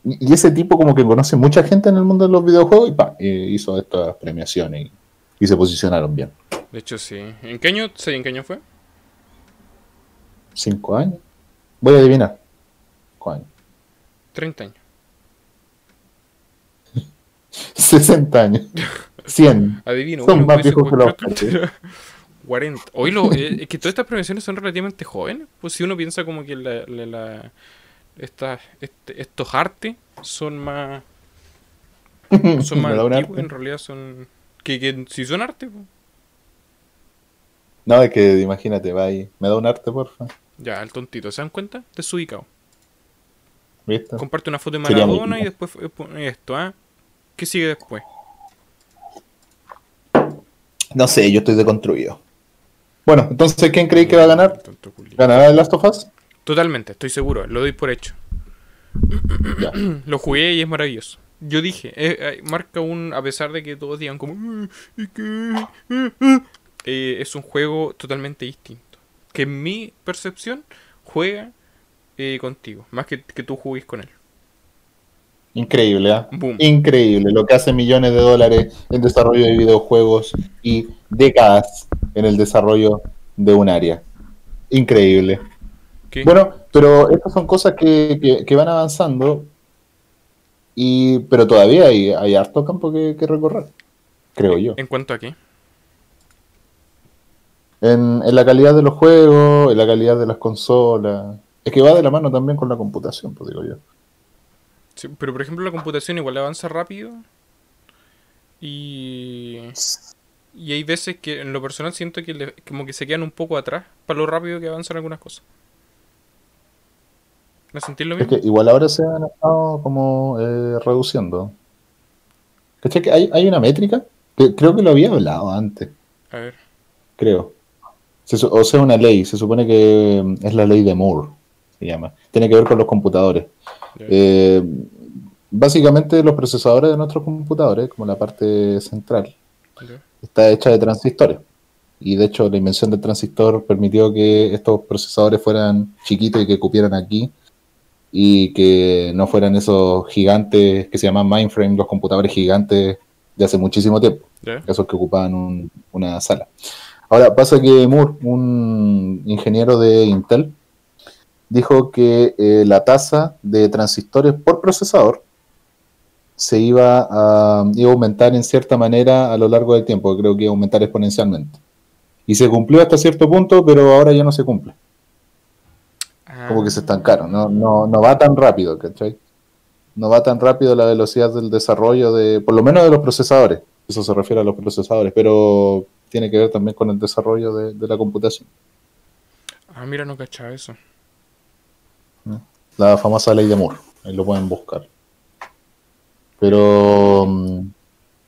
[SPEAKER 1] Y, y ese tipo como que conoce mucha gente en el mundo de los videojuegos y pa, eh, hizo estas premiaciones y, y se posicionaron bien.
[SPEAKER 2] De hecho, sí. ¿En qué año? ¿Sí, ¿En qué año fue?
[SPEAKER 1] ¿Cinco años? Voy a adivinar. Cinco años.
[SPEAKER 2] 30 años.
[SPEAKER 1] 60 años. 100.
[SPEAKER 2] Adivino.
[SPEAKER 1] Son más viejos que los
[SPEAKER 2] cualquier otro. 40. Hoy lo, eh, es que todas estas premiaciones son relativamente jóvenes. Pues si uno piensa como que la, la, la- esta- este- estos artes son más son más antiguos, en realidad son que, que si son arte, pues.
[SPEAKER 1] No, es que imagínate, va ahí. Me da un arte, porfa.
[SPEAKER 2] ya, el tontito, ¿se dan cuenta? Desubicado.
[SPEAKER 1] ¿Viste?
[SPEAKER 2] Comparte una foto de Maradona y después eh, pone esto, ¿ah? ¿Qué sigue después?
[SPEAKER 1] No sé, yo estoy deconstruido. Bueno, entonces, ¿quién creéis que va a ganar? ¿Ganará el Last of Us?
[SPEAKER 2] Totalmente, estoy seguro, lo doy por hecho.
[SPEAKER 1] Ya.
[SPEAKER 2] Lo jugué y es maravilloso. Yo dije, eh, eh, marca un, a pesar de que todos digan como, es un juego totalmente distinto. Que en mi percepción juega eh, contigo, más que, que tú jugues con él.
[SPEAKER 1] Increíble, ¿ah? Increíble. Lo que hace millones de dólares en desarrollo de videojuegos y décadas en el desarrollo de un área. Increíble.
[SPEAKER 2] ¿Qué?
[SPEAKER 1] Bueno, pero estas son cosas que, que- que van avanzando, y, pero todavía hay, hay harto campo que, que recorrer, creo yo.
[SPEAKER 2] ¿En cuanto a qué?
[SPEAKER 1] En, en la calidad de los juegos, en la calidad de las consolas. Es que va de la mano también con la computación, pues digo yo.
[SPEAKER 2] Sí, pero por ejemplo la computación igual avanza rápido. Y, y hay veces que en lo personal siento que le- como que se quedan un poco atrás para lo rápido que avanzan algunas cosas. ¿Me sentís lo
[SPEAKER 1] Es
[SPEAKER 2] mismo?
[SPEAKER 1] que igual ahora se han estado como eh, reduciendo. ¿Cachai? Que hay, hay una métrica que creo que lo había hablado antes,
[SPEAKER 2] A ver.
[SPEAKER 1] creo. Se o sea, una ley, se supone que mm, es la ley de Moore, se llama. Tiene que ver con los computadores. Eh, básicamente los procesadores de nuestros computadores, como la parte central, está hecha de transistores. Y de hecho la invención del transistor permitió que estos procesadores fueran chiquitos y que cupieran aquí y que no fueran esos gigantes que se llaman mainframe, los computadores gigantes de hace muchísimo tiempo, esos que ocupaban un- una sala. Ahora pasa que Moore, un ingeniero de Intel, dijo que eh, la tasa de transistores por procesador se iba a, iba a aumentar en cierta manera a lo largo del tiempo, creo que iba a aumentar exponencialmente. Y se cumplió hasta cierto punto, pero ahora ya no se cumple. Como que se
[SPEAKER 2] Ah,
[SPEAKER 1] estancaron, no, no, no va tan rápido, ¿cachai? No va tan rápido la velocidad del desarrollo de, por lo menos de los procesadores, eso se refiere a los procesadores, pero tiene que ver también con el desarrollo de, de la computación.
[SPEAKER 2] Ah, mira, no cachaba eso.
[SPEAKER 1] La famosa ley de Moore. Ahí lo pueden buscar. Pero, mm,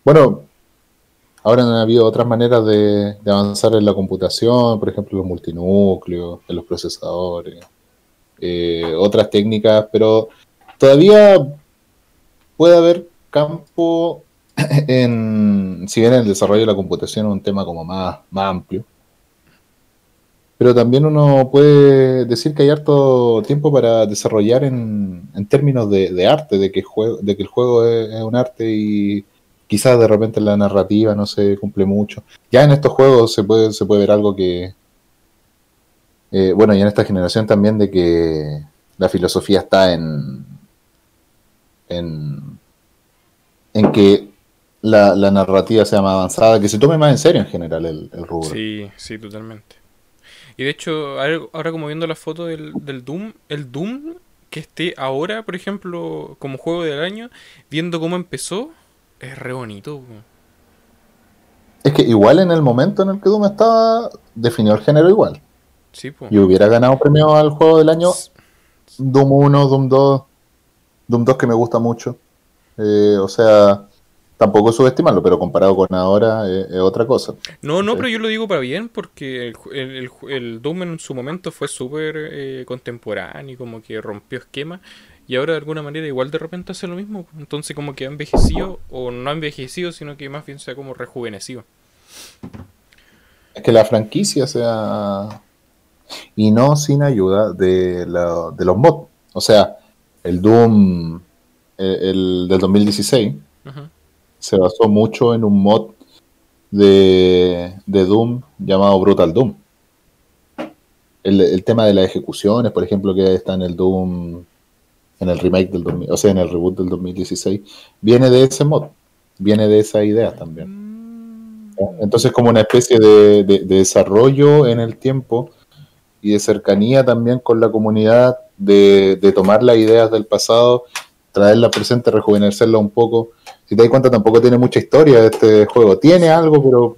[SPEAKER 1] bueno, ahora han habido otras maneras de, avanzar en la computación, por ejemplo, los multinúcleos, en los procesadores, eh, otras técnicas, pero todavía puede haber campo en, si bien el desarrollo de la computación es un tema como más, más amplio, pero también uno puede decir que hay harto tiempo para desarrollar en, términos de, arte, de que, juego, de que el juego es, un arte y quizás de repente la narrativa no se cumple mucho. Ya en estos juegos se puede, se puede ver algo que, eh, bueno, y en esta generación también de que la filosofía está en, en, en que la, narrativa sea más avanzada, que se tome más en serio en general el rubro.
[SPEAKER 2] Sí, sí, totalmente. Y de hecho, ahora como viendo la foto del, del Doom, el Doom que esté ahora, por ejemplo, como juego del año, viendo cómo empezó, es re bonito.
[SPEAKER 1] Es que igual en el momento en el que Doom estaba, definió el género igual.
[SPEAKER 2] Sí, pues.
[SPEAKER 1] Y hubiera ganado premio al juego del año Doom 1, Doom 2, Doom 2 que me gusta mucho. Eh, o sea, tampoco subestimarlo, pero comparado con ahora es, otra cosa.
[SPEAKER 2] No, no, pero yo lo digo para bien, porque el, el, Doom en su momento fue súper eh, contemporáneo, como que rompió esquemas, y ahora de alguna manera igual de repente hace lo mismo. Entonces como que ha envejecido, o no ha envejecido, sino que más bien se ha como rejuvenecido.
[SPEAKER 1] Es que la franquicia sea... Y no sin ayuda de, de los mods. O sea, el Doom eh, el, del 2016 se basó mucho en un mod de, Doom llamado Brutal Doom. El, tema de las ejecuciones, por ejemplo, que está en el Doom, en el remake del 2000, o sea, en el reboot del 2016, viene de ese mod, viene de esa idea también. Mm. Entonces, como una especie de, desarrollo en el tiempo y de cercanía también con la comunidad, de, de tomar las ideas del pasado, traerla presente, rejuvenecerla un poco si te das cuenta, tampoco tiene mucha historia este juego. Tiene algo, pero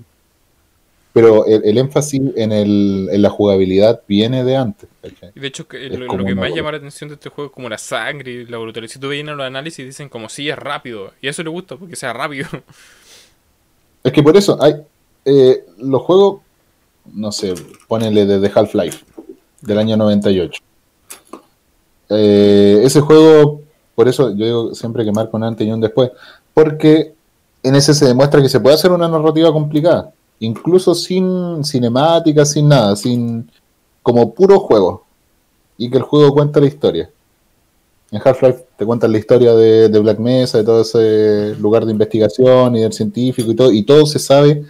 [SPEAKER 1] pero el, énfasis en, el, en, la jugabilidad viene de antes.
[SPEAKER 2] de hecho, lo, que más llama la atención de este juego es como la sangre y la brutalidad. Si tú ves los análisis, y dicen como si es rápido. Y eso le gusta, porque sea rápido.
[SPEAKER 1] Es que por eso hay eh, los juegos, no sé, ponele desde Half-Life, del año 98. Eh, ese juego, por eso yo digo siempre que marca un antes y un después porque en ese se demuestra que se puede hacer una narrativa complicada, incluso sin cinemática, sin nada, sin como puro juego, y que el juego cuenta la historia. En Half-Life te cuentan la historia de, Black Mesa, de todo ese lugar de investigación y del científico y todo, y todo se sabe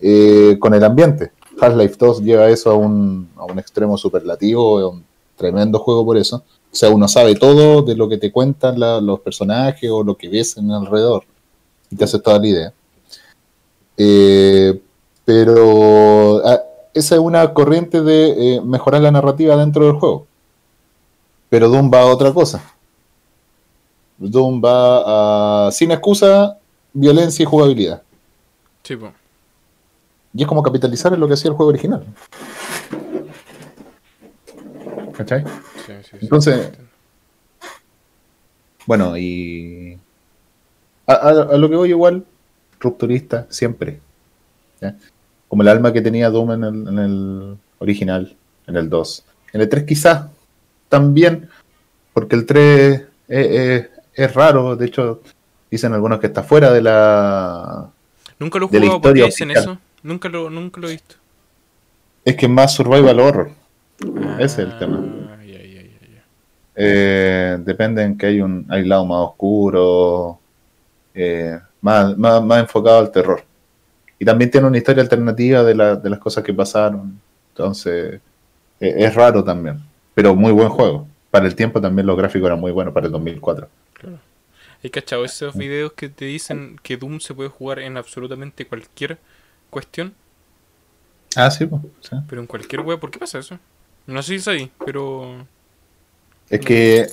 [SPEAKER 1] eh, con el ambiente. Half-Life 2 lleva eso a un, a un extremo superlativo, un tremendo juego por eso. O sea, uno sabe todo de lo que te cuentan los personajes o lo que ves en alrededor. Y te hace toda la idea. Eh, pero ah, esa es una corriente de eh, mejorar la narrativa dentro del juego. Pero Doom va a otra cosa. Doom va a, sin excusa, violencia y jugabilidad.
[SPEAKER 2] Sí,
[SPEAKER 1] Y es como capitalizar en lo que hacía el juego original. ¿Cachai? Entonces, bueno, y a, lo que voy igual, rupturista, siempre. Como el alma que tenía Doom en el, original, en el 2. En el 3 quizás también, porque el 3 es, raro, de hecho dicen algunos que está fuera de la...
[SPEAKER 2] Nunca lo he jugado, ¿por qué dicen eso? Nunca lo, nunca lo he visto.
[SPEAKER 1] Es que es más survival horror. Ese es el tema. Eh, depende en que hay un hay lado más oscuro, eh, más, más, enfocado al terror. Y también tiene una historia alternativa de, de las cosas que pasaron. Entonces, eh, es raro también. Pero muy buen juego. Para el tiempo también los gráficos eran muy buenos, para el 2004. Claro.
[SPEAKER 2] ¿Hay cachado esos videos que te dicen que Doom se puede jugar en absolutamente cualquier cuestión?
[SPEAKER 1] Ah, sí, pues.
[SPEAKER 2] Pero en cualquier web, ¿por qué pasa eso? No sé si es ahí, pero
[SPEAKER 1] es que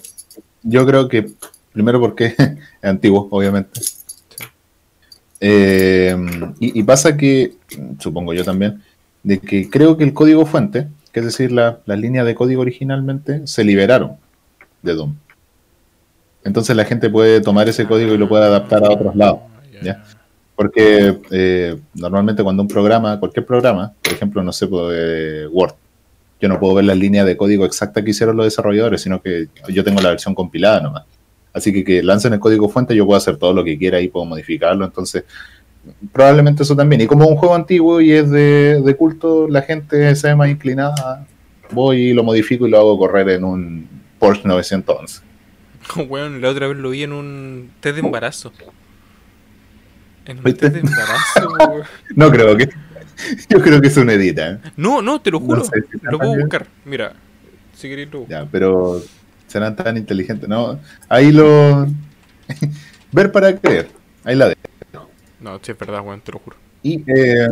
[SPEAKER 1] yo creo que, primero porque es antiguo, obviamente. Eh, y, pasa que, supongo yo también, de que creo que el código fuente, que es decir, las líneas de código originalmente, se liberaron. de Doom. Entonces la gente puede tomar ese código y lo puede adaptar a otros lados.
[SPEAKER 2] Ah,
[SPEAKER 1] ¿ya? Porque eh, normalmente cuando un programa, cualquier programa, por ejemplo, no sé, pues, eh, Word, yo no puedo ver las líneas de código exactas que hicieron los desarrolladores, sino que yo tengo la versión compilada nomás. Así que que lancen el código fuente, yo puedo hacer todo lo que quiera y puedo modificarlo. Entonces, probablemente eso también. Y como es un juego antiguo y es de, de culto, la gente se ve más inclinada. Voy y lo modifico y lo hago correr en un Porsche 911.
[SPEAKER 2] Weón, la otra vez lo vi en un test de embarazo. En un test de embarazo.
[SPEAKER 1] No creo que. Yo creo que es una edita. ¿eh?
[SPEAKER 2] No, no, te lo juro.
[SPEAKER 1] No sé si
[SPEAKER 2] lo puedo buscar. Mira, si queréis lo.
[SPEAKER 1] Ya, pero serán tan inteligentes. No, ahí lo. Ver para creer. Ahí la de.
[SPEAKER 2] No, sí, es verdad, weón, te lo juro.
[SPEAKER 1] Y. eh,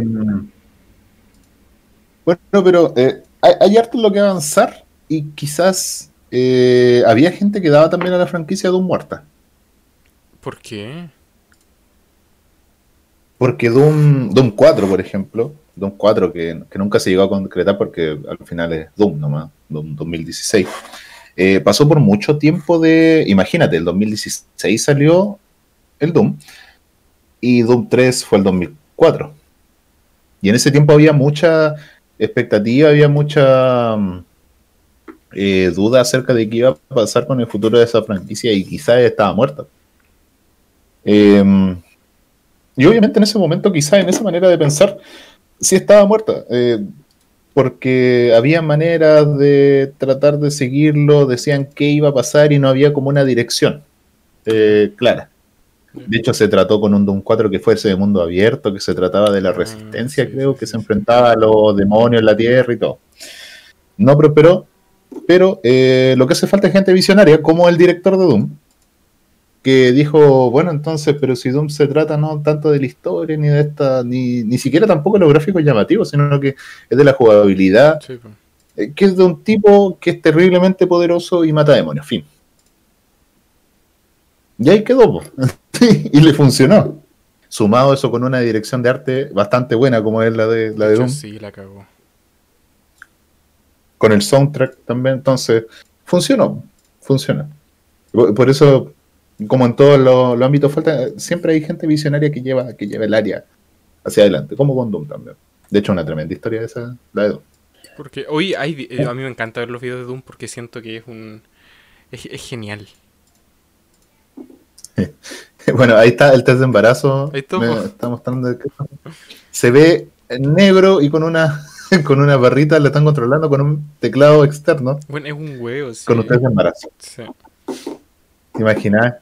[SPEAKER 1] bueno, pero eh, hay, hay harto en lo que avanzar y quizás eh, había gente que daba también a la franquicia de un muerta.
[SPEAKER 2] ¿Por qué?
[SPEAKER 1] Porque Doom, Doom 4, por ejemplo, Doom 4 que, nunca se llegó a concretar porque al final es Doom nomás, Doom 2016, eh, pasó por mucho tiempo de, imagínate, el 2016 salió el Doom y Doom 3 fue el 2004. Y en ese tiempo había mucha expectativa, había mucha mm, eh, duda acerca de qué iba a pasar con el futuro de esa franquicia y quizás estaba muerta. Eh, y obviamente en ese momento, quizás en esa manera de pensar, sí estaba muerta. eh, porque había maneras de tratar de seguirlo, decían qué iba a pasar y no había como una dirección eh, clara. De hecho, se trató con un Doom 4 que fue ese de mundo abierto, que se trataba de la
[SPEAKER 2] Ah,
[SPEAKER 1] resistencia,
[SPEAKER 2] sí,
[SPEAKER 1] creo,
[SPEAKER 2] sí,
[SPEAKER 1] que
[SPEAKER 2] sí,
[SPEAKER 1] se enfrentaba a los demonios en la tierra y todo. No prosperó, pero eh, lo que hace falta es gente visionaria, como el director de Doom, que dijo, bueno, entonces, pero si Doom se trata no tanto de la historia, ni de esta, ni, ni siquiera tampoco de los gráficos llamativos, sino que es de la jugabilidad,
[SPEAKER 2] Sí, pues.
[SPEAKER 1] que es de un tipo que es terriblemente poderoso y mata demonios, fin. Y ahí quedó, y le funcionó. Sumado eso con una dirección de arte bastante buena como es la de, la de Doom,
[SPEAKER 2] sí, la cagó.
[SPEAKER 1] con el soundtrack también, entonces funcionó, funciona. Por por eso, como en todos los, los ámbitos falta, siempre hay gente visionaria que lleva, que lleva el área hacia adelante, como con Doom también. De hecho, una tremenda historia esa, la de Doom.
[SPEAKER 2] Porque hoy hay, eh, a mí me encanta ver los videos de Doom porque siento que es un... Es, es genial.
[SPEAKER 1] Bueno, ahí está el test de embarazo.
[SPEAKER 2] Ahí está,
[SPEAKER 1] Me está mostrando que se ve negro y con una con una barrita le están controlando con un teclado externo
[SPEAKER 2] Bueno, es un huevo, sí.
[SPEAKER 1] con un test de embarazo.
[SPEAKER 2] Sí.
[SPEAKER 1] ¿Te imaginas?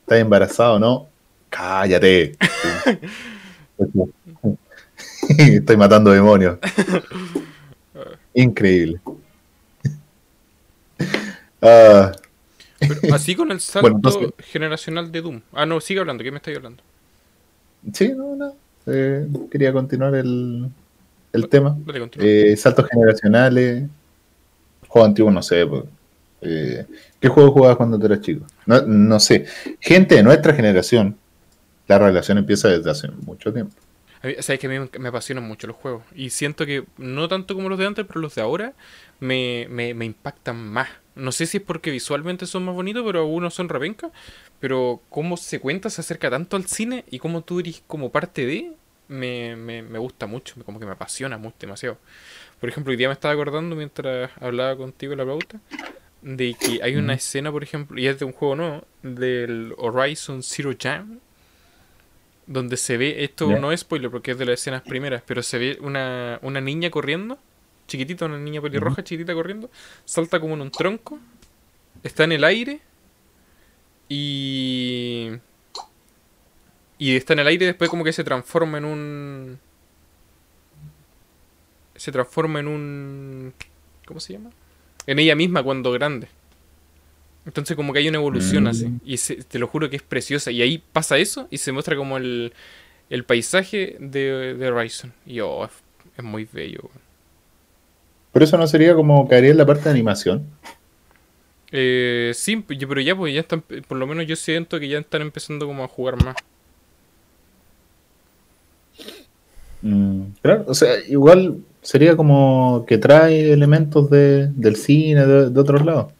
[SPEAKER 1] ¿Estás embarazado o no? Cállate. Estoy matando demonios. Increíble. Ah,
[SPEAKER 2] Pero así con el salto
[SPEAKER 1] Bueno, entonces-
[SPEAKER 2] generacional de Doom. Ah, no, sigue hablando, ¿qué me estáis hablando?
[SPEAKER 1] sí, no, no. Eh, quería continuar el, el tema.
[SPEAKER 2] Dale, continúa.
[SPEAKER 1] Eh, saltos generacionales. Juego antiguo, no sé. pues, eh, ¿Qué juego jugabas cuando eras chico? No, no sé. Gente de nuestra generación, la relación empieza desde hace mucho tiempo.
[SPEAKER 2] Sabes que a mí me- apasionan mucho los juegos. Y siento que, no tanto como los de antes, pero los de ahora me, me, me impactan más. No sé si es porque visualmente son más bonitos, pero algunos son repenca. Pero cómo se cuenta, se acerca tanto al cine y cómo tú eres como parte de, me, me, me gusta mucho. Como que me apasiona mucho, demasiado. Por ejemplo, hoy día me estaba acordando mientras hablaba contigo en la pauta de que hay una escena, por ejemplo, y es de un juego nuevo, del Horizon Zero Jam, donde se ve, esto no es spoiler porque es de las escenas primeras, pero se ve una, una niña corriendo, chiquitita, una niña pelirroja chiquitita corriendo, salta como en un tronco, está en el aire y... Y está en el aire y después como que se transforma en un... Se transforma en un... ¿Cómo se llama? En ella misma cuando grande. Entonces como que hay una evolución
[SPEAKER 1] Mm.
[SPEAKER 2] así. Y se- te lo juro que es preciosa. Y ahí pasa eso y se muestra como el, el paisaje de, de Horizon. Y oh, es, es muy bello.
[SPEAKER 1] Pero eso no sería como caería en la parte de animación.
[SPEAKER 2] Eh, sí, pero ya pues ya están, por lo menos yo siento que ya están empezando como a jugar más.
[SPEAKER 1] Mm, claro, o sea, igual sería como que trae elementos de, del cine, de, de otros lados.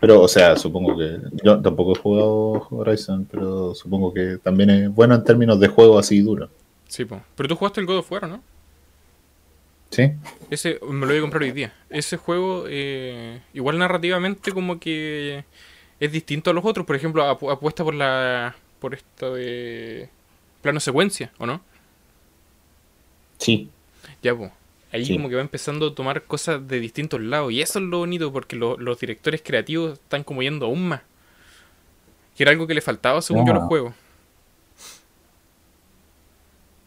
[SPEAKER 1] Pero, o sea, supongo que. Yo tampoco he jugado Horizon, pero supongo que también es bueno en términos de juego así duro.
[SPEAKER 2] Sí, po. Pero tú jugaste el God of War, ¿no?
[SPEAKER 1] ¿Sí?
[SPEAKER 2] Ese me lo voy a comprar hoy día. Ese juego, eh, igual narrativamente, como que es distinto a los otros. Por ejemplo, apu- apuesta por la. por esto de. plano secuencia, ¿o no?
[SPEAKER 1] Sí.
[SPEAKER 2] Ya, pues. Ahí
[SPEAKER 1] Sí.
[SPEAKER 2] como que va empezando a tomar cosas de distintos lados. Y eso es lo bonito porque lo- los directores creativos están como yendo aún más. Que era algo que le faltaba según yo los
[SPEAKER 1] Ah.
[SPEAKER 2] juegos.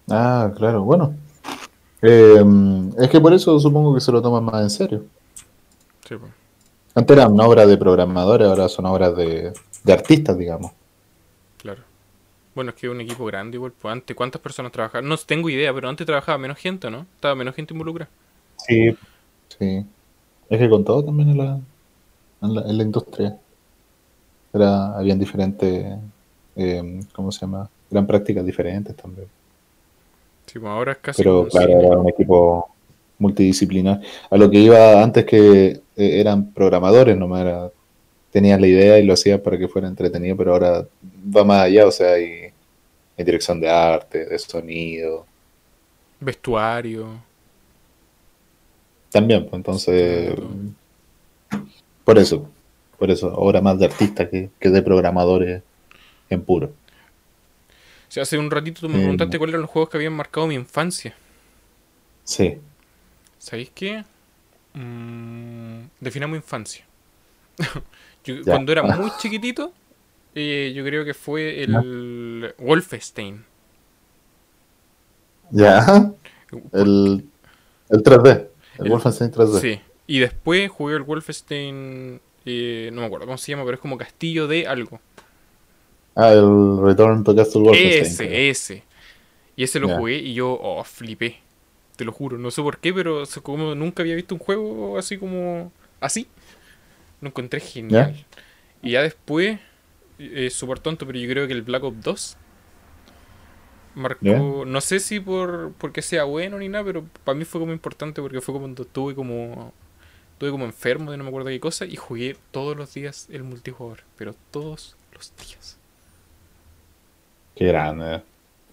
[SPEAKER 1] Ah, claro, bueno. Eh, es que por eso supongo que se lo toman más en serio.
[SPEAKER 2] Sí, po.
[SPEAKER 1] Antes eran obras de programadores, ahora son obras de, de artistas, digamos.
[SPEAKER 2] Claro. Bueno, es que un equipo grande igual. Pues antes, ¿cuántas personas trabajaban? No tengo idea, pero antes trabajaba menos gente, ¿no? Estaba menos gente involucrada.
[SPEAKER 1] Sí. Sí. Es que con todo también en la, en la, en la industria. Era, habían diferentes, eh, ¿cómo se llama? Eran prácticas diferentes también.
[SPEAKER 2] Sí, pues ahora es casi
[SPEAKER 1] Pero claro,
[SPEAKER 2] cine.
[SPEAKER 1] era un equipo multidisciplinar. A lo que iba antes que eh, eran programadores, nomás era, tenían la idea y lo hacían para que fuera entretenido, pero ahora va más allá, o sea, hay, hay dirección de arte, de sonido,
[SPEAKER 2] Vestuario.
[SPEAKER 1] también, pues entonces, por eso, por eso, ahora más de artistas que, que de programadores en puro.
[SPEAKER 2] O sea, hace un ratito tú me
[SPEAKER 1] Eh,
[SPEAKER 2] preguntaste cuáles eran los juegos que habían marcado mi infancia.
[SPEAKER 1] Sí,
[SPEAKER 2] ¿Sabéis qué? Mm, definamos infancia. Yo,
[SPEAKER 1] Ya.
[SPEAKER 2] Cuando era muy chiquitito, eh, yo creo que fue el Wolfenstein.
[SPEAKER 1] ya, el, el 3D, el,
[SPEAKER 2] El-
[SPEAKER 1] Wolfenstein 3D.
[SPEAKER 2] Sí. Y después jugué el Wolfenstein, eh, no me acuerdo cómo se llama, pero es como castillo de algo.
[SPEAKER 1] Ah, el Return to Castle Wolfenstein. creo.
[SPEAKER 2] Ese, ese. Y ese lo
[SPEAKER 1] Ya.
[SPEAKER 2] jugué y yo, oh, flipé. Te lo juro, no sé por qué, pero como nunca había visto un juego así como así. Lo encontré genial. Y ya después, es súper tonto, pero yo creo que el Black Ops 2 marcó, no sé si por porque sea bueno ni nada, pero para mí fue como importante porque fue cuando estuve como estuve como enfermo de no me acuerdo qué cosa y jugué todos los días el multijugador, pero todos los días.
[SPEAKER 1] Qué grande.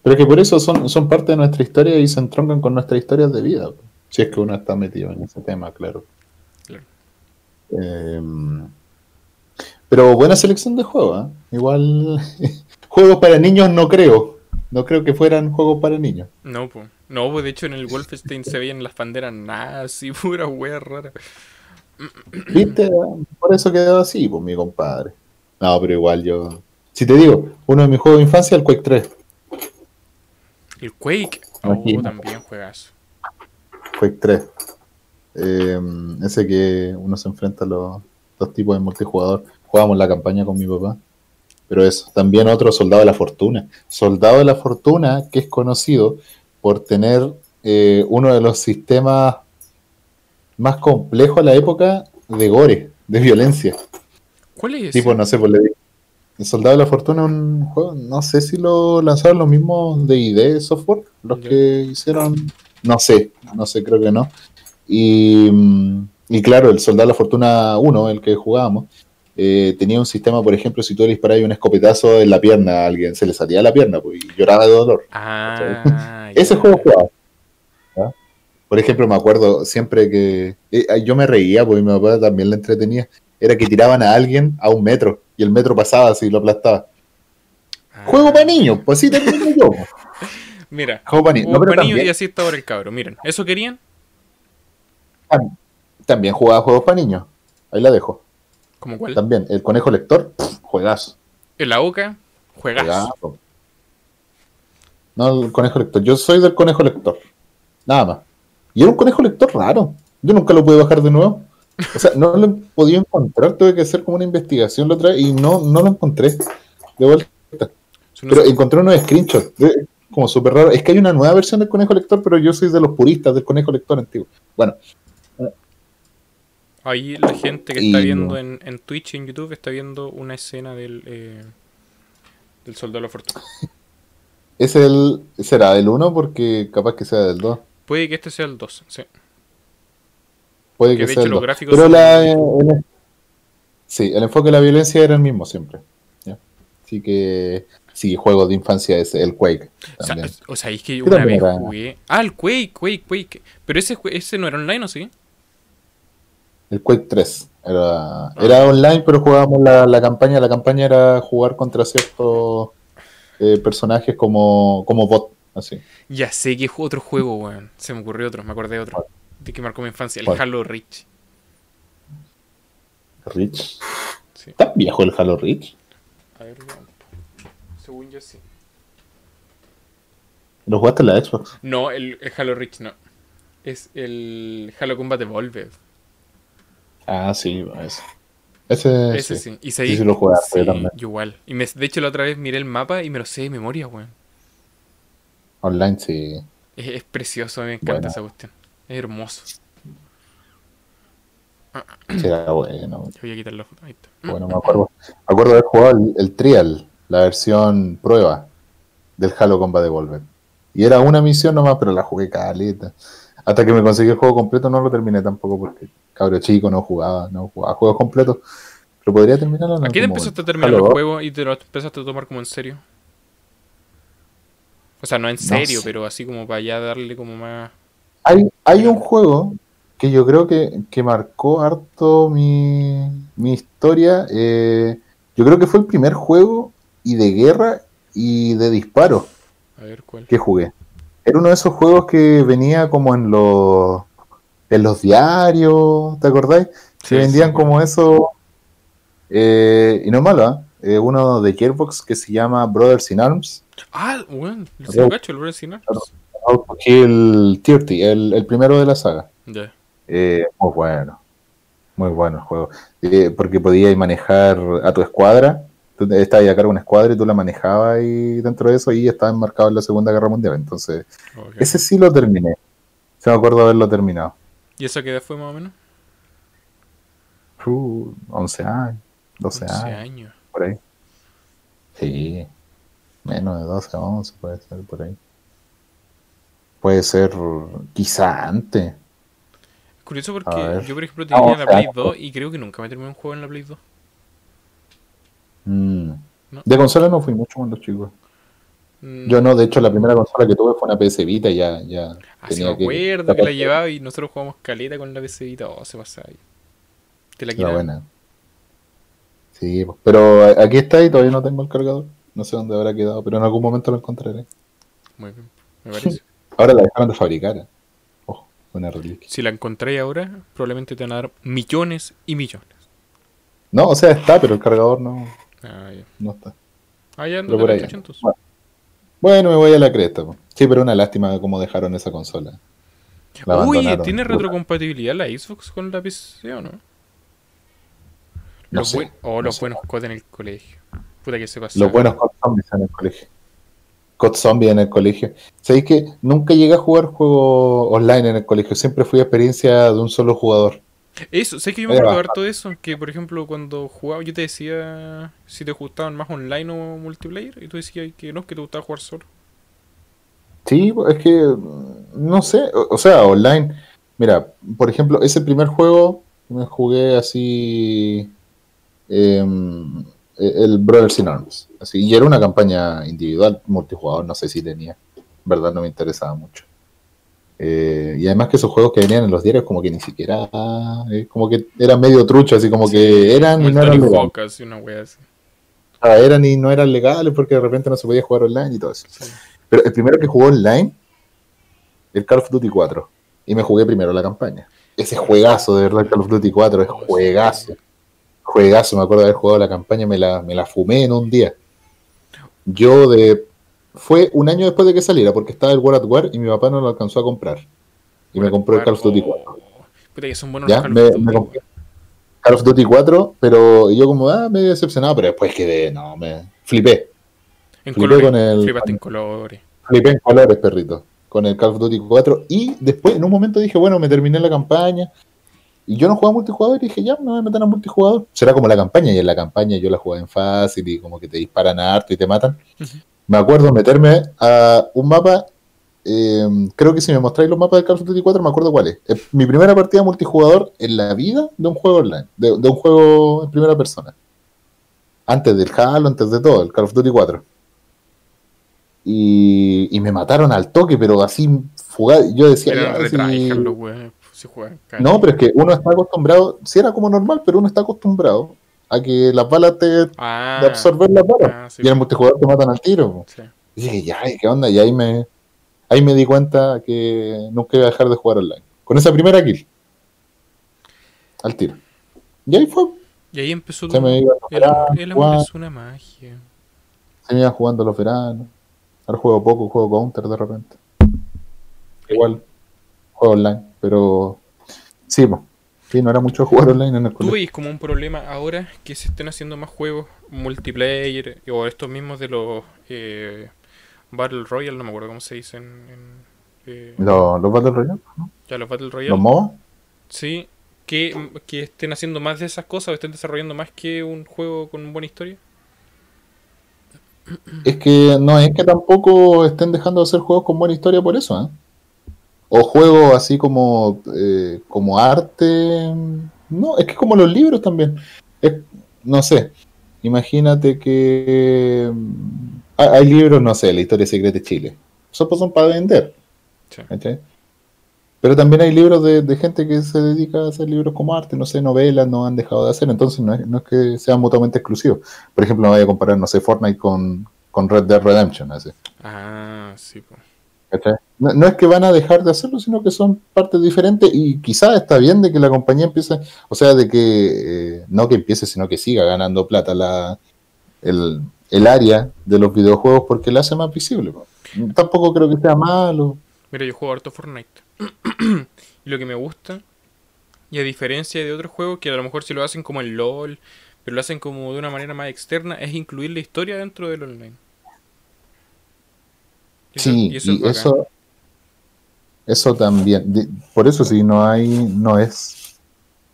[SPEAKER 1] Pero que por eso son, son parte de nuestra historia y se entroncan con nuestras historias de vida. Si es que uno está metido en ese tema. Claro. Eh, pero buena selección de juegos, ¿eh? Igual. juegos para niños no creo. No creo que fueran juegos para niños.
[SPEAKER 2] No, pues. No, pues de hecho en el Wolfenstein se veían las banderas nazi, pura wea rara.
[SPEAKER 1] ¿Viste? Por eso quedó así, pues mi compadre. No, pero igual yo. Si te digo, uno de mis juegos de infancia, el Quake 3.
[SPEAKER 2] El Quake. Oh, también juegazo.
[SPEAKER 1] Quake 3. Eh, ese que uno se enfrenta a los dos tipos de multijugador. Jugábamos la campaña con mi papá. Pero eso, también otro Soldado de la Fortuna. Soldado de la Fortuna, que es conocido por tener eh, uno de los sistemas más complejos a la época de gore, de violencia.
[SPEAKER 2] ¿Cuál es?
[SPEAKER 1] Tipo, no sé, pues El Soldado de la Fortuna es un juego, no sé si lo lanzaron los mismos de ID Software, los que hicieron, no sé, no sé, creo que no. Y, mm, y claro, el Soldado de la Fortuna 1, el que jugábamos, eh, tenía un sistema, por ejemplo, si tú le disparabas un escopetazo en la pierna a alguien, se le salía la pierna pues, y lloraba de dolor.
[SPEAKER 2] Ah,
[SPEAKER 1] Ese juego jugaba. Por ejemplo, me acuerdo siempre que eh, yo me reía, porque mi papá también le entretenía, era que tiraban a alguien a un metro y el metro pasaba así y lo aplastaba.
[SPEAKER 2] Ah.
[SPEAKER 1] Juego para niños, pues sí, termino yo.
[SPEAKER 2] Mira,
[SPEAKER 1] Juego para niños.
[SPEAKER 2] juego
[SPEAKER 1] No, también,
[SPEAKER 2] y así está ahora el cabro. Miren, ¿eso querían?
[SPEAKER 1] También jugaba juegos para niños. Ahí la dejo.
[SPEAKER 2] ¿Como cuál?
[SPEAKER 1] También, el conejo lector, juegazo.
[SPEAKER 2] En la boca, juegazo.
[SPEAKER 1] juegazo. No, el conejo lector. Yo soy del conejo lector. Nada más. Y era un conejo lector raro. Yo nunca lo pude bajar de nuevo. O sea, no lo he podido encontrar. Tuve que hacer como una investigación la otra vez y no, no lo encontré. De vuelta. Pero encontré unos screenshots. como súper raro. Es que hay una nueva versión del conejo lector, pero yo soy de los puristas del conejo lector antiguo. Bueno,
[SPEAKER 2] Ahí la gente que
[SPEAKER 1] Y
[SPEAKER 2] está viendo en, en Twitch y en YouTube está viendo una escena del, eh, del Soldado de la Fortuna.
[SPEAKER 1] ese es el, será el 1 porque capaz que sea del 2.
[SPEAKER 2] Puede que este sea el 2, sí.
[SPEAKER 1] Puede
[SPEAKER 2] Que
[SPEAKER 1] sea
[SPEAKER 2] hecho
[SPEAKER 1] el
[SPEAKER 2] los
[SPEAKER 1] 2.
[SPEAKER 2] gráficos
[SPEAKER 1] Pero
[SPEAKER 2] son-
[SPEAKER 1] la, en- Sí, el enfoque de la violencia era el mismo siempre. ¿ya? Así que sí, juego de infancia es el Quake.
[SPEAKER 2] O sea, es- o sea, es que
[SPEAKER 1] Yo
[SPEAKER 2] una vez jugué. Ah, el Quake, Quake, Quake. Pero ese, ese no era online, ¿o sí?
[SPEAKER 1] El Quake 3. Era, era online, pero jugábamos la, la campaña. La campaña era jugar contra ciertos eh, personajes como, como bot. Así.
[SPEAKER 2] Ya sé que ju- otro juego, weón. Se me ocurrió otro, me acordé de otro. De que marcó mi infancia. El
[SPEAKER 1] ¿Cuál?
[SPEAKER 2] Halo Reach.
[SPEAKER 1] Reach.
[SPEAKER 2] Sí.
[SPEAKER 1] ¿Está viejo el Halo Reach?
[SPEAKER 2] A ver, weón. Según yo sí.
[SPEAKER 1] ¿Lo jugaste en la Xbox?
[SPEAKER 2] No, el, el Halo Reach no. Es el Halo Combat Evolved.
[SPEAKER 1] Ah, sí, ese. Ese,
[SPEAKER 2] Ese
[SPEAKER 1] sí.
[SPEAKER 2] sí. Y
[SPEAKER 1] Sí,
[SPEAKER 2] seguí-
[SPEAKER 1] sí lo jugué,
[SPEAKER 2] sí,
[SPEAKER 1] yo también.
[SPEAKER 2] igual. Y me, de hecho la otra vez miré el mapa y me lo sé de memoria, weón.
[SPEAKER 1] Online, sí.
[SPEAKER 2] Es, es precioso, me encanta
[SPEAKER 1] Bueno.
[SPEAKER 2] esa cuestión. Es hermoso.
[SPEAKER 1] Sí, era bueno.
[SPEAKER 2] Yo voy a quitar la foto. Ahí está.
[SPEAKER 1] Bueno, me acuerdo, me acuerdo de haber jugado el, el Trial, la versión prueba del Halo Combat Evolved. Y era una misión nomás, pero la jugué caleta. Hasta que me conseguí el juego completo, no lo terminé tampoco porque cabro chico no jugaba, no jugaba juegos completos. Pero podría terminarlo en
[SPEAKER 2] ¿A
[SPEAKER 1] algún
[SPEAKER 2] empezaste a terminar
[SPEAKER 1] Halo
[SPEAKER 2] los
[SPEAKER 1] 2,
[SPEAKER 2] juegos y te lo empezaste a tomar como en serio? O sea, no en serio,
[SPEAKER 1] sé.
[SPEAKER 2] pero así como para ya darle como más...
[SPEAKER 1] Hay, hay un juego que yo creo que, que marcó harto mi, mi historia. eh, yo creo que fue el primer juego y de guerra y de disparo.
[SPEAKER 2] A ver cuál.
[SPEAKER 1] que jugué. Era uno de esos juegos que venía como en los en los diarios, ¿te acordáis?
[SPEAKER 2] Sí,
[SPEAKER 1] Se vendían
[SPEAKER 2] sí.
[SPEAKER 1] como eso. eh, y no es malo, ¿ah? Eh, uno de Gearbox que se llama Brothers in Arms.
[SPEAKER 2] Ah, bueno, el cacho, el.
[SPEAKER 1] Claro. Out to Kill 30, el, el primero de la saga. Eh, muy bueno. Muy bueno el juego. Eh, porque podías manejar a tu escuadra. Tú estabas a cargo de una escuadra y tú la manejabas y dentro de eso y estaba enmarcado en la Segunda Guerra Mundial. Entonces. Ese sí lo terminé. Se me acuerdo haberlo terminado.
[SPEAKER 2] ¿Y esa qué edad fue más o menos?
[SPEAKER 1] Uh, 11 años, 12
[SPEAKER 2] 11
[SPEAKER 1] años,
[SPEAKER 2] años.
[SPEAKER 1] por ahí. Sí, menos de 12, 11 puede ser por ahí. Puede ser quizá antes.
[SPEAKER 2] Es curioso porque yo, por ejemplo,
[SPEAKER 1] Ah,
[SPEAKER 2] tenía
[SPEAKER 1] o
[SPEAKER 2] la Play
[SPEAKER 1] no.
[SPEAKER 2] 2 y creo que nunca me terminé un juego en la Play 2.
[SPEAKER 1] Mm.
[SPEAKER 2] No.
[SPEAKER 1] De consola no fui mucho cuando chico.
[SPEAKER 2] Mm,
[SPEAKER 1] Yo no, de hecho la primera consola que tuve fue una PS Vita y ya, ya
[SPEAKER 2] Así
[SPEAKER 1] tenía
[SPEAKER 2] me acuerdo que, la llevaba y nosotros jugamos caleta con la PC Vita. Oh, se pasaba ahí. Te la
[SPEAKER 1] Era
[SPEAKER 2] quitaban.
[SPEAKER 1] buena. Sí, pues, pero aquí está y todavía no tengo el cargador. No sé dónde habrá quedado, pero en algún momento lo encontraré.
[SPEAKER 2] Muy bien, me parece.
[SPEAKER 1] Ahora la dejaron de fabricar. Ojo, una reliquia.
[SPEAKER 2] si la encontré ahora, probablemente te van a dar millones y millones.
[SPEAKER 1] No, o sea, está, pero el cargador no,
[SPEAKER 2] Ah, ya.
[SPEAKER 1] no está.
[SPEAKER 2] Ah, ya,
[SPEAKER 1] Pero
[SPEAKER 2] no
[SPEAKER 1] por
[SPEAKER 2] te
[SPEAKER 1] ahí.
[SPEAKER 2] la 800.
[SPEAKER 1] Bueno, Bueno, me voy a la cresta. Sí, pero una lástima cómo dejaron esa consola. La
[SPEAKER 2] Uy. ¿tiene retrocompatibilidad la Xbox con la PC o no?
[SPEAKER 1] No
[SPEAKER 2] los
[SPEAKER 1] sé,
[SPEAKER 2] buen- o
[SPEAKER 1] no
[SPEAKER 2] los
[SPEAKER 1] sé.
[SPEAKER 2] buenos codes en el colegio. Puta que se pasa.
[SPEAKER 1] Los buenos COD Zombies en el colegio. COD Zombie en el colegio. ¿Sabéis que nunca llegué a jugar juegos online en el colegio? Siempre fui experiencia de un solo jugador.
[SPEAKER 2] Eso, sé que yo me acuerdo harto de eso. Que por ejemplo, cuando jugaba, yo te decía si te gustaban más online o multiplayer. Y tú decías que no, que te gustaba jugar solo.
[SPEAKER 1] Sí, es que mm, no sé, o, o sea, online. Mira, por ejemplo, ese primer juego que me jugué así em, el Brothers in Arms, así, y era una campaña individual, multijugador, no sé si tenía, en verdad no me interesaba mucho. Eh, y además que esos juegos que venían en los diarios como que ni siquiera, eh, como que eran medio trucho, así como que eran y no eran legales.
[SPEAKER 2] Una wea así.
[SPEAKER 1] Ah, eran y no eran legales porque de repente no se podía jugar online y todo eso.
[SPEAKER 2] Sí.
[SPEAKER 1] Pero el primero que jugó online, el Call of Duty 4. Y me jugué primero la campaña. Ese juegazo, de verdad, Call of Duty 4, es juegazo. Juegazo, me acuerdo de haber jugado la campaña, me la, me la fumé en un día. Yo de... Fue un año después de que saliera, porque estaba el World at War y mi papá no lo alcanzó a comprar. Y me compró el Call of Duty 4.
[SPEAKER 2] Puta que son buenos
[SPEAKER 1] ¿Ya?
[SPEAKER 2] los Call of
[SPEAKER 1] Me,
[SPEAKER 2] Duty,
[SPEAKER 1] me compré Call of Duty 4, pero yo como, ah, medio decepcionado, pero después quedé, no, me flipé.
[SPEAKER 2] En
[SPEAKER 1] Flipé
[SPEAKER 2] colores.
[SPEAKER 1] con el-
[SPEAKER 2] Flipaste en colores.
[SPEAKER 1] Flipé en colores, perrito, con el Call of Duty 4. Y después, en un momento dije, bueno, me terminé la campaña. Y yo no jugaba multijugador y dije, ya, me voy a meter a multijugador. Será como la campaña, y en la campaña yo la jugué en fácil y como que te disparan harto y te matan. Me acuerdo meterme a un mapa eh, creo que si me mostráis los mapas de Call of Duty 4, me acuerdo cuál es. Es mi primera partida multijugador en la vida de un juego online, de, de un juego en primera persona. Antes del Halo, antes de todo, el Call of Duty 4. Y, y me mataron al toque, pero así fugado. Yo decía, ya, si-
[SPEAKER 2] si juegan
[SPEAKER 1] no, pero es que uno está acostumbrado, si era como normal, pero uno está acostumbrado a que las balas te
[SPEAKER 2] Ah,
[SPEAKER 1] de absorber las balas.
[SPEAKER 2] ah, sí,
[SPEAKER 1] y en el multijugador te matan al tiro.
[SPEAKER 2] sí.
[SPEAKER 1] Y dije, ya, ¿y ¿qué onda? Y ahí me, ahí me di cuenta que nunca iba a dejar de jugar online. Con esa primera kill. Al tiro. Y ahí fue.
[SPEAKER 2] Y ahí empezó
[SPEAKER 1] Se me iba
[SPEAKER 2] el, el amor es una magia.
[SPEAKER 1] se me iba jugando los veranos. Ahora juego poco, juego counter de repente. Igual, juego online, pero sí, po. Sí, no era mucho jugar online en el
[SPEAKER 2] ¿Tú
[SPEAKER 1] colegio.
[SPEAKER 2] veis como un problema ahora que se estén haciendo más juegos multiplayer o estos mismos de los eh, Battle Royale, no me acuerdo cómo se dicen. En, eh,
[SPEAKER 1] Los, los Battle Royale, ¿no?
[SPEAKER 2] ya los Battle
[SPEAKER 1] los
[SPEAKER 2] Royale.
[SPEAKER 1] MOBA.
[SPEAKER 2] Sí, que, que estén haciendo más de esas cosas o estén desarrollando más que un juego con buena historia.
[SPEAKER 1] Es que no es que tampoco estén dejando de hacer juegos con buena historia por eso, ¿eh? O juegos así como, eh, como arte. No, es que como los libros también. Es- no sé. Imagínate que mm, hay, hay libros, no sé, la historia secreta de Chile. Esos pues son para vender. Pero también hay libros de, de gente que se dedica a hacer libros como arte, no sé, novelas, no han dejado de hacer, entonces no es, no es que sean mutuamente exclusivos. Por ejemplo, no vaya a comparar, no sé, Fortnite con, con Red Dead Redemption, así,
[SPEAKER 2] Ah, sí, po.
[SPEAKER 1] No, no es que van a dejar de hacerlo, sino que son partes diferentes y quizás está bien de que la compañía empiece, o sea, de que eh, no que empiece, sino que siga ganando plata la, el, el área de los videojuegos porque la hace más visible. po. Tampoco creo que sea malo.
[SPEAKER 2] Mira, yo juego harto Fortnite. y lo que me gusta, y a diferencia de otros juegos que a lo mejor si lo hacen como el LOL, pero lo hacen como de una manera más externa, es incluir la historia dentro del online. Y eso-
[SPEAKER 1] Sí,
[SPEAKER 2] y eso
[SPEAKER 1] eso, también. Por eso sí, no hay, no es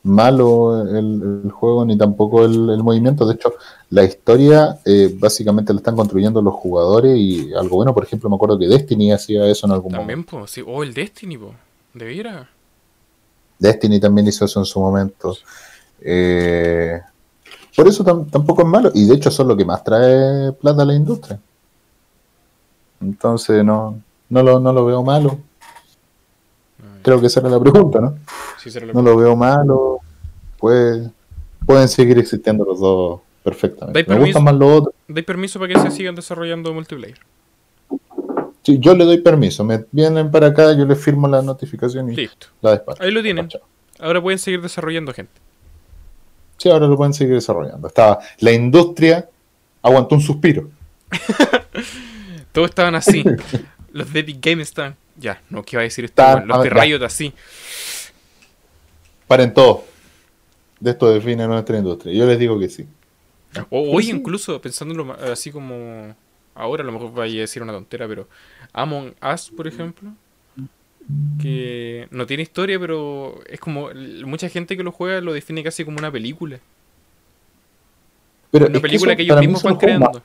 [SPEAKER 1] malo el, el juego ni tampoco el, el movimiento. De hecho, la historia eh, básicamente la están construyendo los jugadores y algo bueno, por ejemplo, me acuerdo que Destiny hacía eso en algún
[SPEAKER 2] También,
[SPEAKER 1] momento.
[SPEAKER 2] pues, sí. Oh, el Destiny, po. De veras.
[SPEAKER 1] Destiny también hizo eso en su momento. Eh, por eso tam- tampoco es malo. Y de hecho, eso es lo que más trae plata a la industria. Entonces, no, no, lo, no lo veo malo.
[SPEAKER 2] Ay,
[SPEAKER 1] Creo que esa era la pregunta, ¿no?
[SPEAKER 2] sí, será lo
[SPEAKER 1] No lo veo malo. Pues, pueden seguir existiendo los dos perfectamente.
[SPEAKER 2] ¿Dais
[SPEAKER 1] Me
[SPEAKER 2] permiso?
[SPEAKER 1] gustan más los otros.
[SPEAKER 2] ¿Dais permiso para que se sigan desarrollando multiplayer?
[SPEAKER 1] Sí, yo le doy permiso. Me vienen para acá, yo les firmo la notificación y
[SPEAKER 2] Listo.
[SPEAKER 1] la despacho.
[SPEAKER 2] Ahí lo tienen. Ahora pueden seguir desarrollando gente.
[SPEAKER 1] Sí, ahora lo pueden seguir desarrollando. Estaba, la industria aguantó un suspiro.
[SPEAKER 2] Todos estaban así. Los de Epic Games estaban. Ya, no, ¿qué iba a decir esto? Los de
[SPEAKER 1] ah, ya.
[SPEAKER 2] Riot así.
[SPEAKER 1] Paren todo. De esto define nuestra industria. Yo les digo que sí.
[SPEAKER 2] O hoy
[SPEAKER 1] sí.
[SPEAKER 2] incluso, pensándolo así como ahora, a lo mejor vaya a decir una tontera, pero Among Us, por ejemplo, que no tiene historia, pero es como mucha gente que lo juega lo define casi como una película.
[SPEAKER 1] Pero
[SPEAKER 2] Una película
[SPEAKER 1] eso
[SPEAKER 2] que ellos mismos van creando.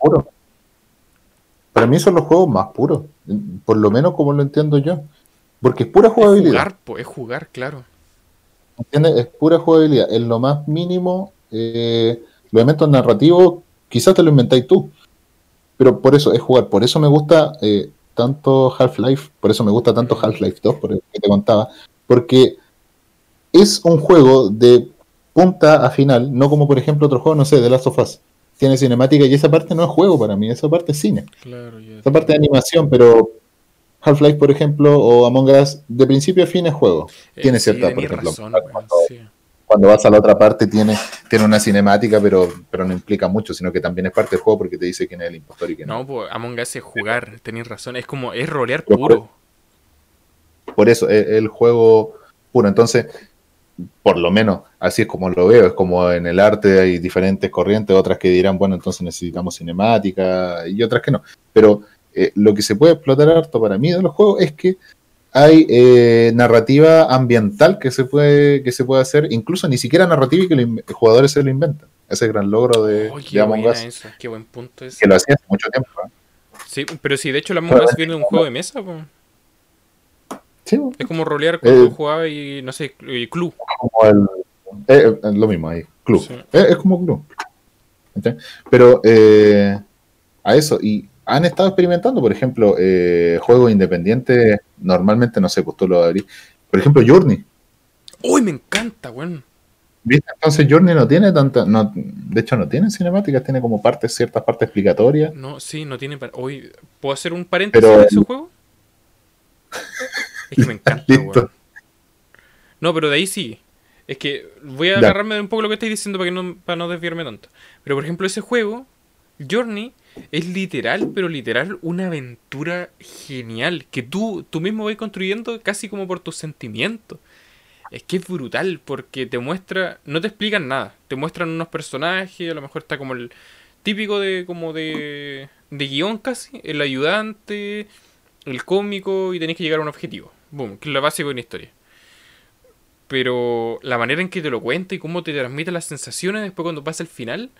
[SPEAKER 1] Para mí son los juegos más puros. Por lo menos como lo entiendo yo. Porque es pura
[SPEAKER 2] Es
[SPEAKER 1] jugabilidad.
[SPEAKER 2] jugar, po, es jugar, claro.
[SPEAKER 1] ¿Entiendes? Es pura jugabilidad. En lo más mínimo, eh, los elementos narrativos, quizás te lo inventáis tú. Pero por eso es jugar. Por eso me gusta eh, tanto Half-Life. Por eso me gusta tanto Half-Life 2, por el que te contaba. Porque es un juego de punta a final, no como por ejemplo otro juego, no sé, The Last of Us. Tiene cinemática y esa parte no es juego para mí, esa parte es cine.
[SPEAKER 2] Claro.
[SPEAKER 1] Esa parte de animación, pero Half-Life, por ejemplo, o Among Us, de principio a fin es juego. tiene
[SPEAKER 2] Eh, sí,
[SPEAKER 1] cierta, por
[SPEAKER 2] tenés
[SPEAKER 1] ejemplo,
[SPEAKER 2] razón,
[SPEAKER 1] cuando-
[SPEAKER 2] weón, sí.
[SPEAKER 1] cuando vas a la otra parte tiene, tiene una cinemática, pero, pero no implica mucho, sino que también es parte del juego porque te dice quién es el impostor y quién no.
[SPEAKER 2] No, pues Among Us es jugar, tenéis razón. Es como, es rolear
[SPEAKER 1] Pero
[SPEAKER 2] puro.
[SPEAKER 1] Por eso, es el juego puro. Entonces, por lo menos, así es como lo veo. Es como en el arte hay diferentes corrientes, otras que dirán, bueno, entonces necesitamos cinemática y otras que no. Pero eh, lo que se puede explotar harto para mí de los juegos es que hay eh, narrativa ambiental que se puede que se puede hacer, incluso ni siquiera narrativa y que los jugadores se lo inventan. Ese gran logro de,
[SPEAKER 2] Oh,
[SPEAKER 1] de
[SPEAKER 2] qué
[SPEAKER 1] Among Us,
[SPEAKER 2] esa, qué buen punto es.
[SPEAKER 1] que lo hacía hace mucho tiempo. ¿eh?
[SPEAKER 2] Sí, pero si de hecho la Among Us viene de un juego de mesa, pues.
[SPEAKER 1] Sí.
[SPEAKER 2] Es como rolear cuando
[SPEAKER 1] Eh.
[SPEAKER 2] jugaba y, no sé, club.
[SPEAKER 1] como el, eh, eh, lo mismo ahí, club.
[SPEAKER 2] Sí.
[SPEAKER 1] Es, es como club. Pero eh, a eso, y han estado experimentando, por ejemplo, juegos independientes, normalmente, no sé, pues tú lo abrís. Por ejemplo, Journey.
[SPEAKER 2] Uy, me encanta, weón.
[SPEAKER 1] ¿Viste? Entonces Journey no tiene tanta, no, de hecho no tiene cinemáticas, tiene como partes, ciertas partes explicatorias.
[SPEAKER 2] No, sí, no tiene. Uy, ¿puedo hacer un paréntesis
[SPEAKER 1] Pero-
[SPEAKER 2] de ese juego? Es que me encanta, weón. No, pero de ahí sí. Es que voy a
[SPEAKER 1] Ya.
[SPEAKER 2] agarrarme de un poco lo que estáis diciendo para, que no, para no desviarme tanto. Pero por ejemplo, ese juego, Journey, es literal, pero literal, una aventura genial. Que tú, tú mismo vas construyendo casi como por tus sentimientos. Es que es brutal porque te muestra, no te explican nada. Te muestran unos personajes, a lo mejor está como el típico de como de, de guion casi, el ayudante, el cómico y tenéis que llegar a un objetivo. Boom, que es lo básico de una historia. Pero la manera en que te lo cuenta y cómo te transmite las sensaciones después cuando pasa el final,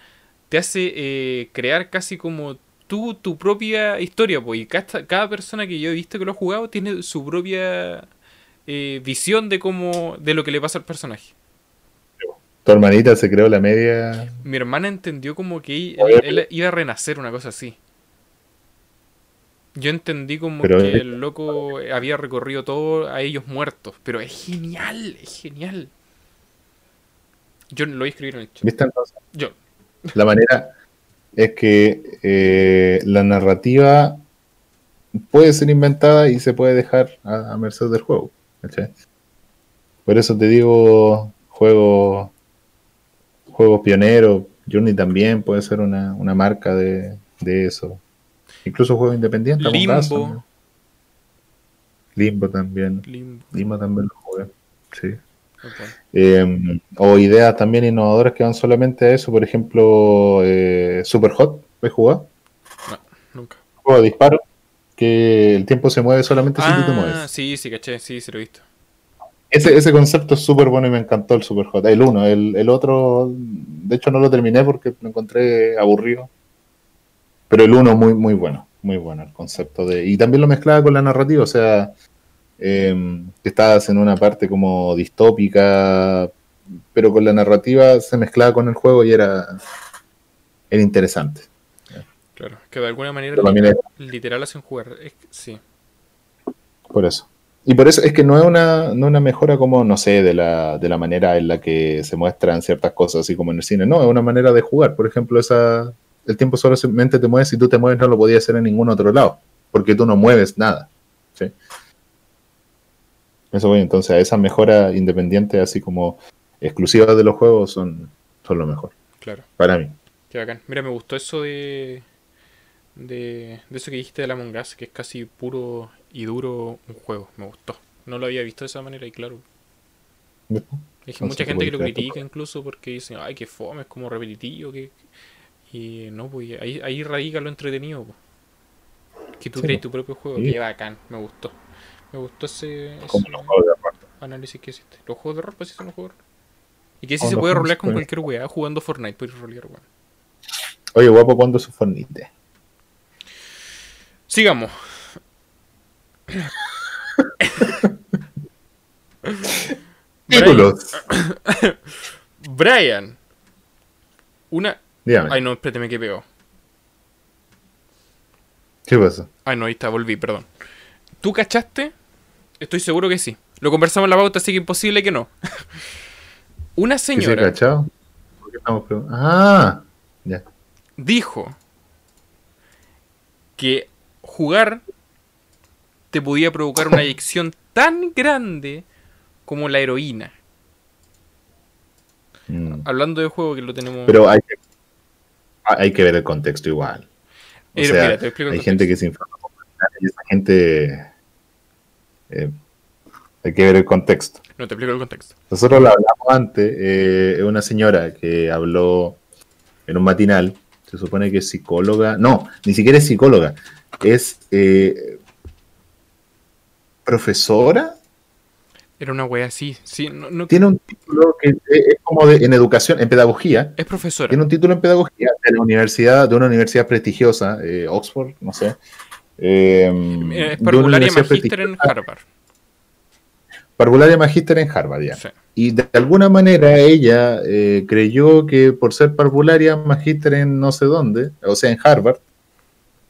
[SPEAKER 2] te hace eh, crear casi como tú tu propia historia. Pues, y cada, cada persona que yo he visto que lo ha jugado tiene su propia eh, visión de cómo de lo que le pasa al personaje.
[SPEAKER 1] Tu hermanita se creó la media.
[SPEAKER 2] Mi hermana entendió como que él, iba a renacer, una cosa así. Yo entendí como
[SPEAKER 1] Pero
[SPEAKER 2] que
[SPEAKER 1] es-
[SPEAKER 2] el loco había recorrido todo a ellos muertos. Pero es genial, es genial. Yo lo voy a escribir en el chat.
[SPEAKER 1] ¿Viste entonces?
[SPEAKER 2] Yo.
[SPEAKER 1] La manera es que eh, la narrativa puede ser inventada y se puede dejar a, a merced del juego. Por eso te digo, juego, juegos pioneros, Journey también puede ser una, una marca de, de eso. Incluso juegos independientes.
[SPEAKER 2] Limbo.
[SPEAKER 1] también. Limbo también.
[SPEAKER 2] Limbo.
[SPEAKER 1] Limbo también lo jugué. Sí.
[SPEAKER 2] ok.
[SPEAKER 1] Eh, o ideas también innovadoras que van solamente a eso, por ejemplo, eh, Super Hot, ¿has jugado?
[SPEAKER 2] No, nunca.
[SPEAKER 1] Juego de disparo, que el tiempo se mueve solamente si tú te
[SPEAKER 2] Ah,
[SPEAKER 1] mueves.
[SPEAKER 2] sí, sí, caché, sí, se lo he visto.
[SPEAKER 1] Ese, ese concepto es súper bueno y me encantó el Super Hot. El uno, el, el otro, de hecho no lo terminé porque lo encontré aburrido. Pero el uno muy, muy bueno, muy bueno el concepto de... Y también lo mezclaba con la narrativa, o sea, eh, que estabas en una parte como distópica, pero con la narrativa se mezclaba con el juego y era, era interesante.
[SPEAKER 2] Claro, que de alguna manera
[SPEAKER 1] también es-
[SPEAKER 2] literal hacen jugar. Es que- sí.
[SPEAKER 1] Por eso. Y por eso es que no es una, no una mejora como, no sé, de la, de la manera en la que se muestran ciertas cosas, así como en el cine. No, es una manera de jugar. Por ejemplo, esa el tiempo solamente te mueves, si tú te mueves no lo podías hacer en ningún otro lado, porque tú no mueves nada. ¿sí? Eso voy, entonces, a esas mejoras independientes, así como exclusivas de los juegos, son, son lo mejor,
[SPEAKER 2] Claro.
[SPEAKER 1] para mí.
[SPEAKER 2] Qué bacán. Mira, me gustó eso de, de. de eso que dijiste de la Among Us, que es casi puro y duro un juego. Me gustó. No lo había visto de esa manera y claro. Mucha
[SPEAKER 1] te
[SPEAKER 2] gente que lo critica incluso porque dicen, ay, qué fome, es como repetitivo. Que... Y no, pues ahí, ahí radica lo entretenido. pues. Que tú
[SPEAKER 1] Sí,
[SPEAKER 2] crees
[SPEAKER 1] pues.
[SPEAKER 2] tu propio juego.
[SPEAKER 1] Sí.
[SPEAKER 2] Qué bacán, me gustó. Me gustó ese, ese
[SPEAKER 1] Como los juegos de
[SPEAKER 2] análisis que hiciste. Los juegos de rol, pues sí son los juegos de. Y que sí
[SPEAKER 1] Como
[SPEAKER 2] se puede rolear con cualquier weá, jugando Fortnite, puedes rolear, weón.
[SPEAKER 1] Oye, guapo, ¿cuándo su Fornite?
[SPEAKER 2] Sigamos.
[SPEAKER 1] Títulos.
[SPEAKER 2] Brian. Una.
[SPEAKER 1] Dígame,
[SPEAKER 2] Ay, no, espérate, me quedé pegado.
[SPEAKER 1] ¿qué pasa?
[SPEAKER 2] Ay, no, ahí está, volví, perdón. ¿Tú cachaste? Estoy seguro que sí. Lo conversamos en la pauta, así que imposible que no. Una
[SPEAKER 1] ¿Que se
[SPEAKER 2] señora
[SPEAKER 1] cachado? ¿Por qué estamos pregun- Ah, ya.
[SPEAKER 2] dijo que jugar te podía provocar una adicción tan grande como la heroína.
[SPEAKER 1] Mm.
[SPEAKER 2] Hablando de juego que lo tenemos.
[SPEAKER 1] Pero hay que, hay que ver el contexto igual. O
[SPEAKER 2] Eh,
[SPEAKER 1] sea,
[SPEAKER 2] mira, te explico
[SPEAKER 1] hay gente que se informa y esa gente. eh, hay que ver el contexto.
[SPEAKER 2] No te explico el contexto.
[SPEAKER 1] Nosotros lo hablamos antes. eh, una señora que habló en un matinal. Se supone que es psicóloga. No, ni siquiera es psicóloga. Es eh, profesora.
[SPEAKER 2] Era una wea así. Sí, no, no-
[SPEAKER 1] Tiene un título que es como de, en educación, en pedagogía.
[SPEAKER 2] es profesora.
[SPEAKER 1] Tiene un título en pedagogía de la universidad, de una universidad prestigiosa, eh, Oxford, no sé. Eh,
[SPEAKER 2] Eh, Es
[SPEAKER 1] universidad
[SPEAKER 2] magíster en. Harvard.
[SPEAKER 1] parvularia magíster en Harvard, ya.
[SPEAKER 2] Sí.
[SPEAKER 1] Y de alguna manera ella eh, creyó que por ser parvularia magíster en no sé dónde, o sea, en Harvard,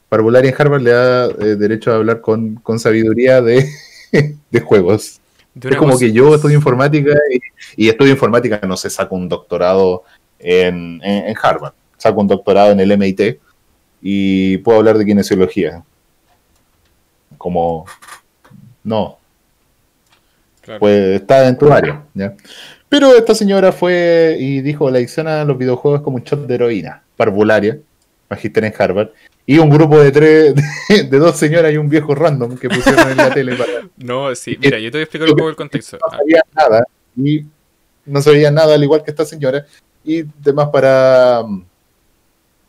[SPEAKER 1] parvularia en Harvard le da eh, derecho a hablar con, con sabiduría de, de juegos.
[SPEAKER 2] De
[SPEAKER 1] Es como
[SPEAKER 2] cosa-
[SPEAKER 1] que yo estudio informática y, y estudio informática, no sé, saco un doctorado en, en- en Harvard, saco un doctorado en el MIT y puedo hablar de kinesiología. Como, no,
[SPEAKER 2] Claro.
[SPEAKER 1] pues está en tu área. ¿ya? Pero esta señora fue y dijo, la adicción a los videojuegos es como un shot de heroína, parvularia, magíster en Harvard, y un grupo de tres, de, de dos señoras y un viejo random que pusieron en la tele para
[SPEAKER 2] No, sí, mira, yo te voy a explicar un poco el contexto.
[SPEAKER 1] no sabía nada y no sabía nada al igual que esta señora y demás para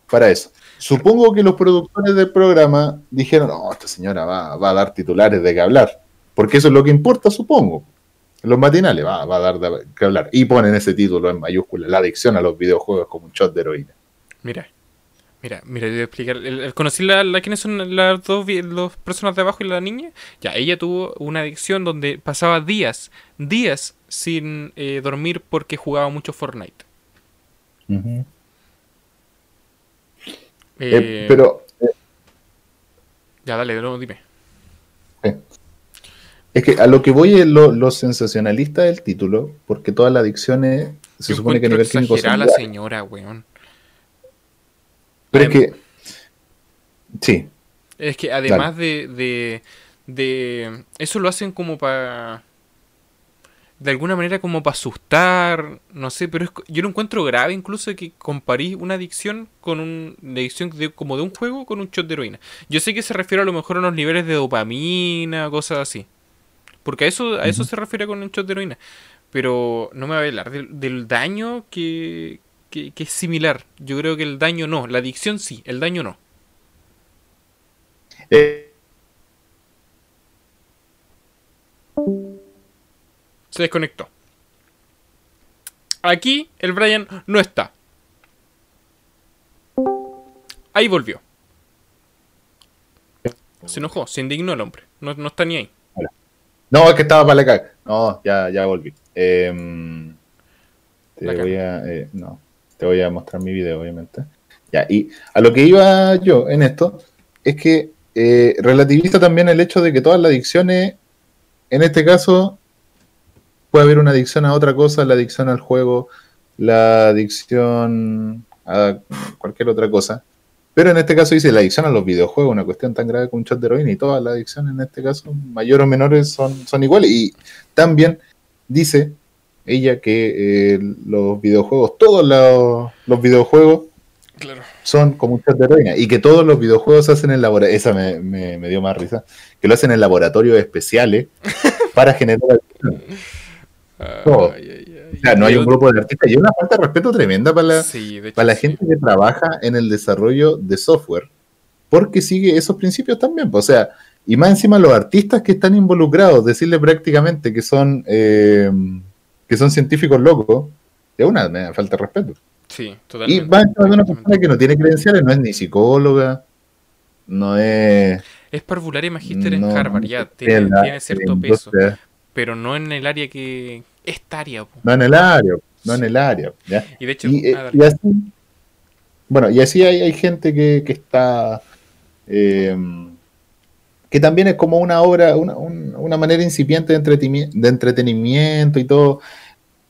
[SPEAKER 1] para eso. Supongo que los productores del programa dijeron no esta señora va, va a dar titulares de qué hablar porque eso es lo que importa supongo. Los matinales va, va a dar de qué hablar. Y ponen ese título en mayúscula la adicción a los videojuegos como un shot de heroína.
[SPEAKER 2] Mira, mira, mira, yo voy a explicar. El, el- ¿Conocí la, la- quiénes son las dos personas de abajo y la niña? Ya, ella tuvo una adicción donde pasaba días, días sin eh, dormir porque jugaba mucho Fortnite.
[SPEAKER 1] Eh,
[SPEAKER 2] Eh,
[SPEAKER 1] pero eh,
[SPEAKER 2] Ya, dale, no, dime.
[SPEAKER 1] es que a lo que voy es lo, lo sensacionalista del título porque todas las adicciones se
[SPEAKER 2] Yo
[SPEAKER 1] supone que a nivel clínico
[SPEAKER 2] la señora, weón.
[SPEAKER 1] Pero es que. Sí.
[SPEAKER 2] Es que además de, de, de... Eso lo hacen como para... De alguna manera como para asustar, no sé, pero es, yo lo encuentro grave incluso que comparís una adicción con un, una adicción de, como de un juego con un shot de heroína. Yo sé que se refiere a lo mejor a unos niveles de dopamina, cosas así. Porque a eso, a eso se refiere con un shot de heroína. Pero no me va a hablar del, del daño que, que, que es similar. Yo creo que el daño no, la adicción sí, el daño no.
[SPEAKER 1] Eh,
[SPEAKER 2] Se desconectó. Aquí el Brian no está. Ahí volvió. Se enojó, se indignó el hombre. No, no está ni ahí.
[SPEAKER 1] no, es que estaba para la caga. No, ya, ya volví. Em, te voy a. eh, no, te voy a mostrar mi video, obviamente. Ya, y a lo que iba yo en esto es que eh, relativiza también el hecho de que todas las adicciones, en este caso, puede haber una adicción a otra cosa, la adicción al juego, la adicción a cualquier otra cosa. Pero en este caso dice la adicción a los videojuegos, una cuestión tan grave como un shot de heroína y todas las adicciones en este caso, mayor o menores, son, son iguales. Y también dice ella que eh, los videojuegos, todos los, los videojuegos
[SPEAKER 2] Claro.
[SPEAKER 1] son como un shot de heroína y que todos los videojuegos se hacen en laboratorio, esa me, me- me dio más risa, que lo hacen en laboratorios especiales para generar. O sea, no hay un grupo de artistas y hay una falta de respeto tremenda para la,
[SPEAKER 2] Sí, de hecho,
[SPEAKER 1] para la
[SPEAKER 2] sí.
[SPEAKER 1] gente que trabaja en el desarrollo de software, porque sigue esos principios también. pues, O sea, y más encima los artistas que están involucrados, decirle prácticamente que son eh, que son científicos locos, es una me falta de respeto.
[SPEAKER 2] Sí,
[SPEAKER 1] Y
[SPEAKER 2] totalmente.
[SPEAKER 1] va a una persona que no tiene credenciales, no es ni psicóloga, no es...
[SPEAKER 2] Es parvularia magíster en
[SPEAKER 1] no-
[SPEAKER 2] Harvard, ya. Tiene,
[SPEAKER 1] la-
[SPEAKER 2] tiene cierto peso. Pero no en el área que. Esta área, po.
[SPEAKER 1] No en el área, no en el área. ¿ya?
[SPEAKER 2] Y de hecho.
[SPEAKER 1] Y, eh,
[SPEAKER 2] ah,
[SPEAKER 1] y así, bueno, y así hay, hay gente que, que está, eh, que también es como una obra, una, un- una manera incipiente de, entretenimiento y todo.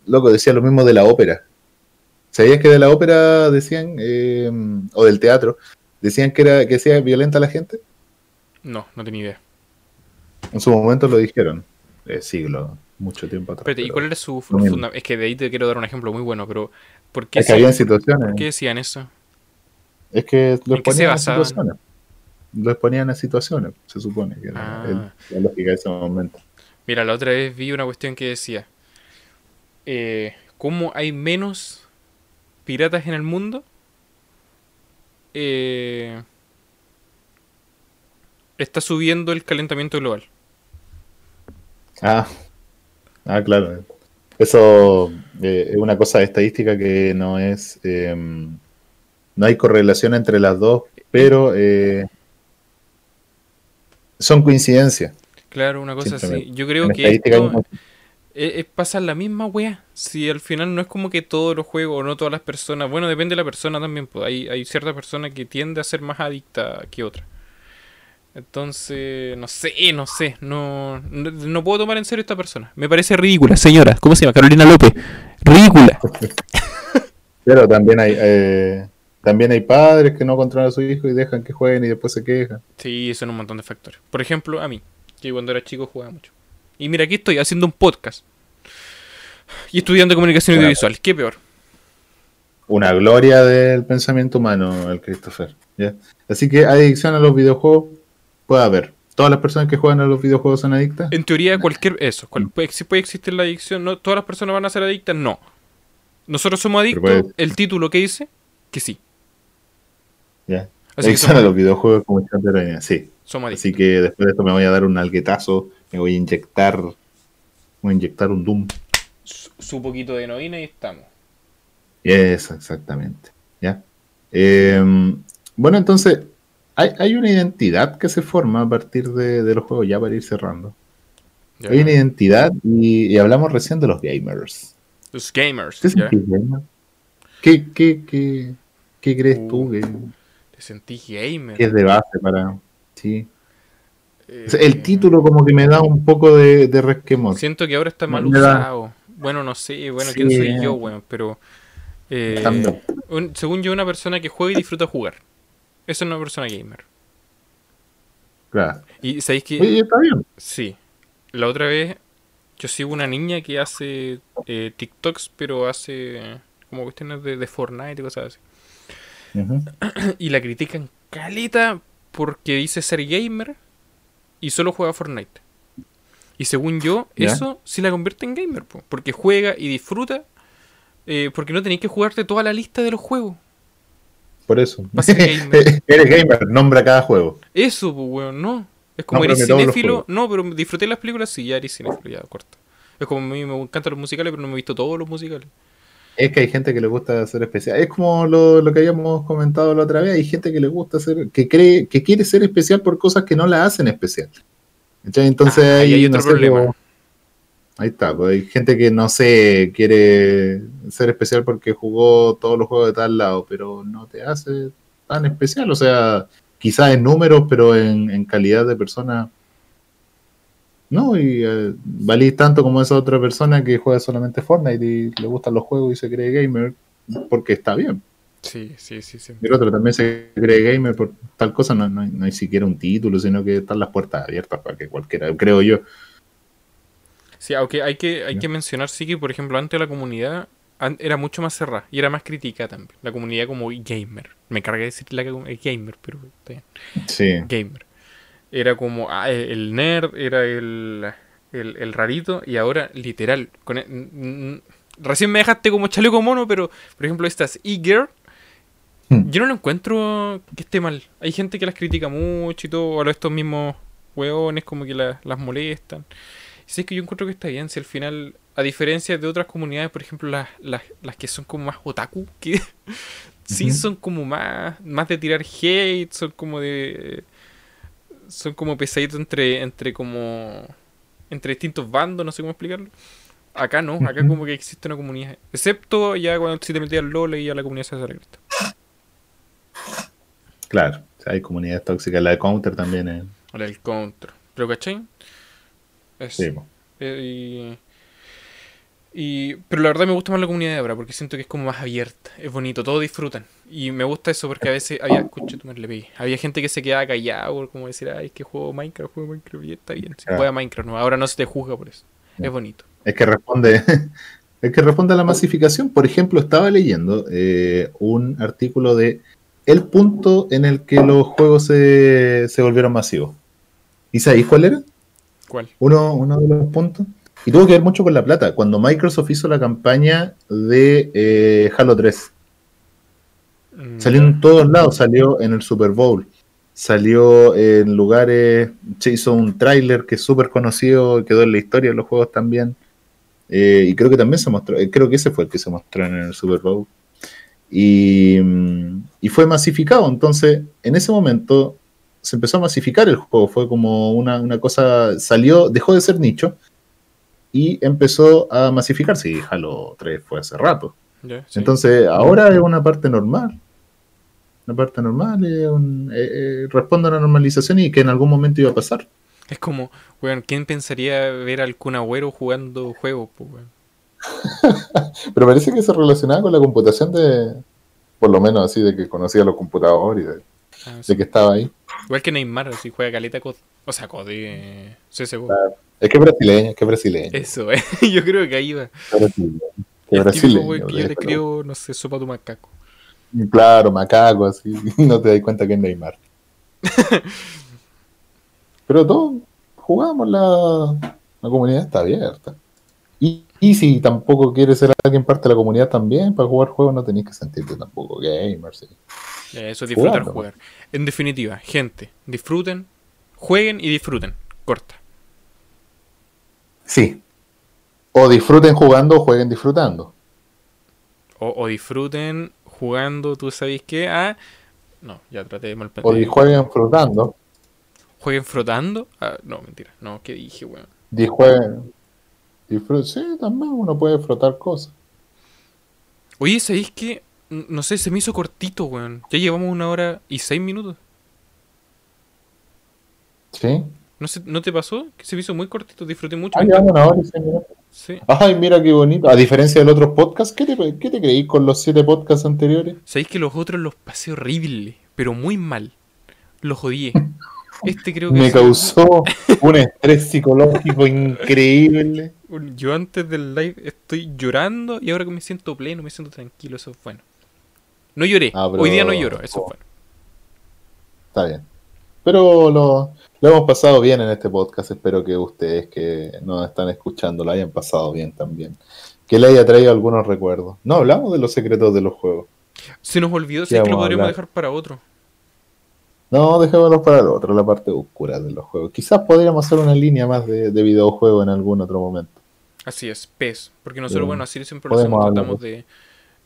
[SPEAKER 1] Loco, decía lo mismo de la ópera. ¿Sabías que de la ópera decían, eh, o del teatro, decían que era que sea violenta la gente?
[SPEAKER 2] No, no tenía idea.
[SPEAKER 1] En su momento lo dijeron, eh, siglo, mucho tiempo atrás.
[SPEAKER 2] Espérate, ¿y cuál era su
[SPEAKER 1] lo mismo.
[SPEAKER 2] funda- Es que de ahí te quiero dar un ejemplo muy bueno, pero. ¿Por qué,
[SPEAKER 1] es que situaciones.
[SPEAKER 2] ¿por qué decían eso?
[SPEAKER 1] Es que lo
[SPEAKER 2] ¿En qué se
[SPEAKER 1] a
[SPEAKER 2] basaban?
[SPEAKER 1] Situaciones. Lo exponían a situaciones, se supone que era
[SPEAKER 2] Ah.
[SPEAKER 1] el- la lógica de ese momento.
[SPEAKER 2] Mira, la otra vez vi una cuestión que decía: eh, ¿Cómo hay menos piratas en el mundo? Eh, está subiendo el calentamiento global.
[SPEAKER 1] Ah, ah claro. Eso eh, es una cosa estadística que no es. eh, no hay correlación entre las dos, pero eh, son coincidencias.
[SPEAKER 2] Claro, una cosa así. Yo creo que esto, eh, pasa la misma wea. Si al final no es como que todos los juegos o no todas las personas. Bueno, depende de la persona también. Pues. Hay, hay cierta persona que tiende a ser más adicta que otra. Entonces, no sé, no sé. No, no, no puedo tomar en serio a esta persona. Me parece ridícula, señora. ¿Cómo se llama? Carolina López. Ridícula.
[SPEAKER 1] Pero también hay, eh, también hay padres que no controlan a su hijo y dejan que jueguen y después se quejan.
[SPEAKER 2] Sí, son un montón de factores. Por ejemplo, a mí, que cuando era chico jugaba mucho. Y mira, aquí estoy haciendo un podcast. Y estudiando comunicación
[SPEAKER 1] Bueno.
[SPEAKER 2] audiovisual. ¿Qué peor?
[SPEAKER 1] Una gloria del pensamiento humano, el Christopher. ¿ya? Así que adicción a los videojuegos puede haber. Todas las personas que juegan a los videojuegos son adictas.
[SPEAKER 2] En teoría, cualquier. Eso. cual- puede, si puede existir la adicción. No, ¿Todas las personas van a ser adictas? No. Nosotros somos adictos.
[SPEAKER 1] puede-
[SPEAKER 2] El título que dice que sí.
[SPEAKER 1] ¿Ya?
[SPEAKER 2] Así que somos,
[SPEAKER 1] los videojuegos como de sí.
[SPEAKER 2] somos adictos.
[SPEAKER 1] Así que después de esto me voy a dar un alguetazo, me voy a inyectar, voy a inyectar un Doom.
[SPEAKER 2] Su, su poquito de heroína y estamos.
[SPEAKER 1] Exactamente. ¿ya? Eh, bueno, entonces, hay, hay una identidad que se forma a partir de, de los juegos, ya para ir cerrando. Hay una identidad y, y hablamos recién de los gamers.
[SPEAKER 2] Los gamers.
[SPEAKER 1] ¿Qué. ¿Qué, qué, qué, qué crees tú
[SPEAKER 2] Uh,
[SPEAKER 1] que,
[SPEAKER 2] Te sentí gamer.
[SPEAKER 1] es de base para...? Sí.
[SPEAKER 2] Eh,
[SPEAKER 1] el título como que me da un poco de, de resquemor.
[SPEAKER 2] Siento que ahora está mal
[SPEAKER 1] Me da-
[SPEAKER 2] usado. Bueno, no sé, bueno,
[SPEAKER 1] Sí,
[SPEAKER 2] quién soy
[SPEAKER 1] eh.
[SPEAKER 2] yo, weón, pero... eh, un- según yo, una persona que juega y disfruta jugar. Esa es una persona gamer.
[SPEAKER 1] Claro.
[SPEAKER 2] Y sabéis que...
[SPEAKER 1] Oye, está bien.
[SPEAKER 2] Sí. La otra vez, yo sigo una niña que hace eh, TikToks, pero hace eh, como cuestiones de, de Fortnite y cosas así. Y la critican caleta porque dice ser gamer y solo juega Fortnite. Y según yo,
[SPEAKER 1] Ya.
[SPEAKER 2] eso sí la convierte en gamer, po, porque juega y disfruta. eh, porque no tenéis que jugarte toda la lista de los juegos.
[SPEAKER 1] Por eso.
[SPEAKER 2] Gamer.
[SPEAKER 1] Eres gamer, nombra cada juego.
[SPEAKER 2] Eso, pues, weón, no. Es como eres cinéfilo. No, pero disfruté las películas, sí, ya eres cinéfilo, ya, corta. Es como a mí me encantan los musicales, pero no me he visto todos los musicales.
[SPEAKER 1] Es que hay gente que le gusta hacer especial. Es como lo, lo que habíamos comentado la otra vez. Hay gente que le gusta hacer, que cree, que quiere ser especial por cosas que no la hacen especial. Entonces
[SPEAKER 2] Ah, ahí
[SPEAKER 1] ahí,
[SPEAKER 2] hay otro
[SPEAKER 1] no sé,
[SPEAKER 2] problema.
[SPEAKER 1] como- ahí está. pues, hay gente que no sé, quiere ser especial porque jugó todos los juegos de tal lado, pero no te hace tan especial. O sea, quizás en números, pero en, en calidad de persona. No, y eh, valís tanto como esa otra persona que juega solamente Fortnite y le gustan los juegos y se cree gamer, porque está bien.
[SPEAKER 2] Sí, sí, sí, sí.
[SPEAKER 1] Y el otro también se cree gamer por tal cosa, no, no hay, no hay siquiera un título, sino que están las puertas abiertas para que cualquiera, creo yo.
[SPEAKER 2] Sí, aunque hay que, hay que mencionar, sí, que por ejemplo, antes la comunidad era mucho más cerrada y era más crítica también. La comunidad como gamer. Me carga de decir la gamer, pero está bien.
[SPEAKER 1] Sí,
[SPEAKER 2] Gamer. Era como ah, el- el nerd, era el, el, el rarito y ahora literal. Con e- recién me dejaste como chaleco mono, pero por ejemplo estas e-girl,
[SPEAKER 1] Hmm.
[SPEAKER 2] yo no lo encuentro que esté mal. Hay gente que las critica mucho y todo, o a estos mismos hueones como que la- las molestan. Y sí, es que yo encuentro que está bien, si al final, a diferencia de otras comunidades, por ejemplo, las, las, las que son como más otaku, que sí son como más, más de tirar hate, son como de... Son como pesaditos entre, entre como... Entre distintos bandos, no sé cómo explicarlo. Acá no, acá como que existe una comunidad. Excepto ya cuando si te metías al LOL y ya la comunidad se hace
[SPEAKER 1] claro. O sea, hay comunidades tóxicas, la de Counter también es.
[SPEAKER 2] La del counter. ¿Pero cachai? Es,
[SPEAKER 1] Sí.
[SPEAKER 2] Eh, y, y- pero la verdad me gusta más la comunidad de ahora porque siento que es como más abierta, es bonito, todos disfrutan. Y me gusta eso porque a veces había, escucha, tú me le pegué. Había gente que se quedaba callado por como decir, ay, es que juego Minecraft, juego Minecraft y está bien. Si
[SPEAKER 1] Ah.
[SPEAKER 2] juega Minecraft, no, ahora no se te juzga por eso. Es bonito.
[SPEAKER 1] Es que responde, es que responde a la masificación. Por ejemplo, estaba leyendo eh, un artículo de el punto en el que los juegos se, se volvieron masivos. ¿Y sabéis cuál era?
[SPEAKER 2] ¿Cuál?
[SPEAKER 1] Uno, uno de los puntos. Y tuvo que ver mucho con la plata. Cuando Microsoft hizo la campaña de eh, Halo 3.
[SPEAKER 2] Mm,
[SPEAKER 1] Salió en todos lados. Salió en el Super Bowl. Salió en lugares. Se hizo un tráiler que es súper conocido. Quedó en la historia de los juegos también. Eh, y creo que también se mostró. eh, creo que ese fue el que se mostró en el Super Bowl. Y, mm, y fue masificado. Entonces, en ese momento se empezó a masificar el juego. Fue como una, una cosa. Salió, dejó de ser nicho. Y empezó a masificarse. Y Halo 3 fue hace rato.
[SPEAKER 2] Sí.
[SPEAKER 1] Entonces, ahora es una parte normal. Una parte normal, es un- eh, eh, responde a una normalización y que en algún momento iba a pasar.
[SPEAKER 2] Es como, weón, ¿quién pensaría ver al Kun Agüero jugando juegos?
[SPEAKER 1] Pero parece que se relacionaba con la computación de, por lo menos así, de que conocía los computadores y de,
[SPEAKER 2] Ah, sí.
[SPEAKER 1] de que estaba ahí.
[SPEAKER 2] Igual que Neymar, así juega caleta COD. O sea, COD, eh, CSGO.
[SPEAKER 1] Es que es brasileño, es que es brasileño.
[SPEAKER 2] Eso, eh. Yo creo que ahí va.
[SPEAKER 1] Es brasileño. Que brasileño,
[SPEAKER 2] yo le escribo, no sé, sopa tu macaco.
[SPEAKER 1] Claro, macaco, así. No te das cuenta que es Neymar. Pero todos jugamos, la, la comunidad está abierta. Y, y si tampoco quieres ser alguien parte de la comunidad también, para jugar juegos no tenés que sentirte tampoco gamer. sí.
[SPEAKER 2] Eso es disfrutar
[SPEAKER 1] Jugando.
[SPEAKER 2] jugar. En definitiva, gente, disfruten, jueguen y disfruten. Corta.
[SPEAKER 1] Sí. O disfruten jugando o jueguen disfrutando.
[SPEAKER 2] O, o disfruten jugando, tú sabes qué, ah, no, ya traté de mal
[SPEAKER 1] O jueguen frutando.
[SPEAKER 2] Jueguen frotando. Ah, no, mentira. No, ¿qué dije, weón?
[SPEAKER 1] Di jueguen. disfrut- Sí, también uno puede frotar cosas.
[SPEAKER 2] Oye, ¿sabéis qué? No sé, se me hizo cortito, weón. Ya llevamos una hora y seis minutos.
[SPEAKER 1] ¿Sí?
[SPEAKER 2] ¿No, se, ¿No te pasó? Que se me hizo muy cortito, disfruté mucho.
[SPEAKER 1] Ah, una hora.
[SPEAKER 2] Sí.
[SPEAKER 1] Ay, mira qué bonito. A diferencia del otro podcast, ¿qué te, qué te creí con los siete podcasts anteriores?
[SPEAKER 2] ¿Sabéis que los otros los pasé horrible? Pero muy mal. Los odié. Este creo que
[SPEAKER 1] Me
[SPEAKER 2] es-
[SPEAKER 1] causó un estrés psicológico increíble.
[SPEAKER 2] un- Yo antes del live estoy llorando y ahora que me siento pleno, me siento tranquilo, eso es bueno. No lloré.
[SPEAKER 1] Ah, pero-
[SPEAKER 2] Hoy día no lloro, eso es bueno.
[SPEAKER 1] Está bien. Pero lo, lo hemos pasado bien en este podcast. Espero que ustedes que nos están escuchando lo hayan pasado bien también. Que le haya traído algunos recuerdos. No hablamos de los secretos de los juegos.
[SPEAKER 2] Se nos olvidó,
[SPEAKER 1] ¿Qué
[SPEAKER 2] sí que lo podríamos dejar para otro.
[SPEAKER 1] No, dejémoslo para el otro, la parte oscura de los juegos. Quizás podríamos hacer una línea más de, de videojuego en algún otro momento.
[SPEAKER 2] Así es, PES. Porque nosotros, bueno, así siempre lo hacemos, tratamos de...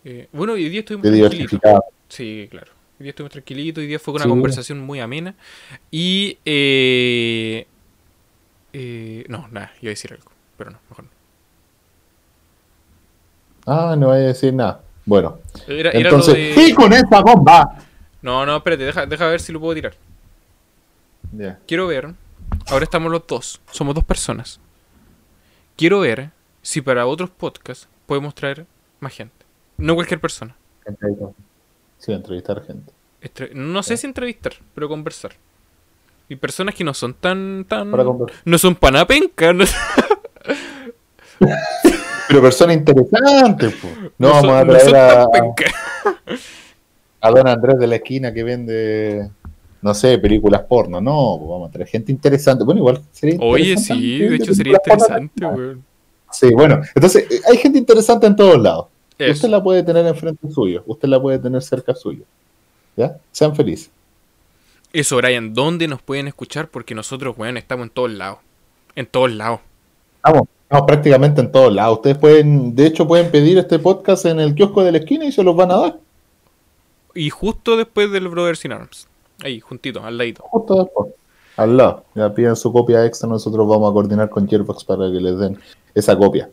[SPEAKER 2] eh, bueno, hoy día estuvimos
[SPEAKER 1] De.
[SPEAKER 2] Sí, claro. Hoy día estuvimos tranquilitos, hoy día fue una
[SPEAKER 1] Sí.
[SPEAKER 2] conversación muy amena. Y... Eh, eh, no, nada, iba a decir algo, pero no, mejor no.
[SPEAKER 1] Ah, no voy a decir nada. Bueno,
[SPEAKER 2] Era, era
[SPEAKER 1] entonces,
[SPEAKER 2] de...
[SPEAKER 1] ¡y con esta bomba!
[SPEAKER 2] No, no, espérate, deja, deja ver si lo puedo tirar. Quiero ver. Ahora estamos los dos. Somos dos personas. Quiero ver si para otros podcasts podemos traer más gente. No cualquier persona.
[SPEAKER 1] Sí, entrevistar gente.
[SPEAKER 2] Estre- no sé si entrevistar, pero conversar. Y personas que no son tan. tan
[SPEAKER 1] Para
[SPEAKER 2] no son panapenca. No,
[SPEAKER 1] Pero persona interesante, po. No,
[SPEAKER 2] son-
[SPEAKER 1] vamos a
[SPEAKER 2] no
[SPEAKER 1] traer
[SPEAKER 2] son
[SPEAKER 1] a, a don Andrés de la esquina que vende, no sé, películas porno. No, pues vamos a traer gente interesante. Bueno, igual sería
[SPEAKER 2] Oye,
[SPEAKER 1] interesante
[SPEAKER 2] sí,
[SPEAKER 1] también
[SPEAKER 2] de hecho sería interesante, weón.
[SPEAKER 1] Sí, bueno, entonces eh, hay gente interesante en todos lados.
[SPEAKER 2] Eso.
[SPEAKER 1] Usted la puede tener enfrente suyo, usted la puede tener cerca suyo. ¿Ya? Sean felices.
[SPEAKER 2] Eso, Brian, ¿dónde nos pueden escuchar? Porque nosotros, weón, estamos en todos lados. En todos lados.
[SPEAKER 1] Vamos, vamos prácticamente en todos lados. Ustedes pueden, de hecho, pueden pedir este podcast en el kiosco de la esquina y se los van a dar.
[SPEAKER 2] Y justo después del Brothers in Arms. Ahí, juntito, al ladito.
[SPEAKER 1] Justo después. Al lado. Ya piden su copia extra, nosotros vamos a coordinar con Gearbox para que les den esa copia.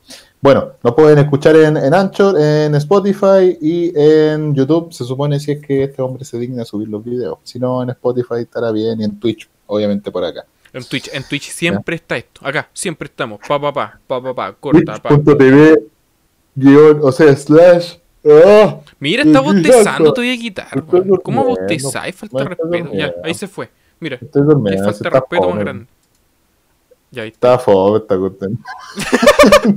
[SPEAKER 1] Bueno, nos pueden escuchar en, en Anchor, en Spotify y en YouTube. Se supone si es que este hombre se digna a subir los videos. Si no, en Spotify estará bien y en Twitch, obviamente por acá.
[SPEAKER 2] En Twitch, en Twitch siempre está esto. Acá, siempre estamos. Pa, pa, pa, pa, pa, pa, corta, pa.
[SPEAKER 1] Twitch.tv guion, o sea, slash. ¡ah!
[SPEAKER 2] Mira, está bostezando, te voy a quitar. ¿Cómo bostezáis? Falta respeto. Ya, ahí se fue. Mira,
[SPEAKER 1] Estoy
[SPEAKER 2] qué
[SPEAKER 1] durmiendo.
[SPEAKER 2] falta respeto más grande. Ya, ahí está.
[SPEAKER 1] Está fome, está contento.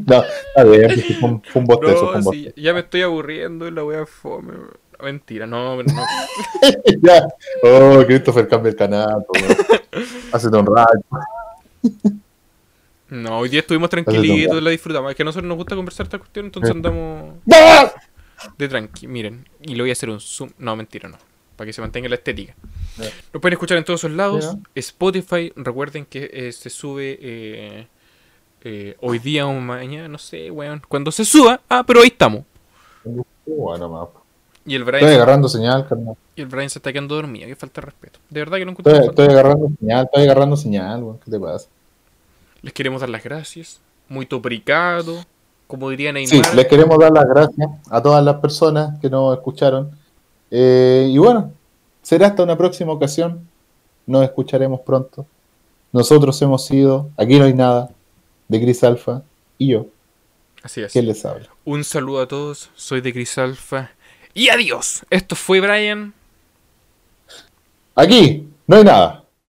[SPEAKER 1] no, está bien, fue un, fue un bostezo. fue un
[SPEAKER 2] ya me estoy aburriendo y la wea fome. Mentira, no, no.
[SPEAKER 1] ya. Oh, Christopher cambia el canal. Hace un rato.
[SPEAKER 2] No, hoy día estuvimos tranquilitos, la disfrutamos. Es que a nosotros nos gusta conversar esta cuestión, entonces andamos de tranqui. Miren, y le voy a hacer un zoom. No, mentira, no. Para que se mantenga la estética.
[SPEAKER 1] Ya.
[SPEAKER 2] Lo pueden escuchar en todos los lados. Spotify, recuerden que eh, se sube eh, eh, hoy día o mañana, no sé, weón. Cuando se suba, ah, pero ahí estamos.
[SPEAKER 1] Bueno.
[SPEAKER 2] Y el
[SPEAKER 1] Estoy
[SPEAKER 2] Brian,
[SPEAKER 1] agarrando señal, carnal.
[SPEAKER 2] y el Brian se está quedando dormido, que falta de respeto. De verdad que no encuentro
[SPEAKER 1] Estoy, estoy agarrando señal, estoy agarrando señal, weón. ¿Qué te pasa?
[SPEAKER 2] Les queremos dar las gracias muy topricado, como diría Neymar.
[SPEAKER 1] Sí, les queremos dar las gracias a todas las personas que nos escucharon. Eh, y bueno, será hasta una próxima ocasión. Nos escucharemos pronto. Nosotros hemos sido, aquí no hay nada, de Gris Alfa y yo.
[SPEAKER 2] Así es.
[SPEAKER 1] ¿Quién les habla?
[SPEAKER 2] Un saludo a todos, soy de Gris Alfa. Y adiós. Esto fue Brian.
[SPEAKER 1] Aquí no hay nada.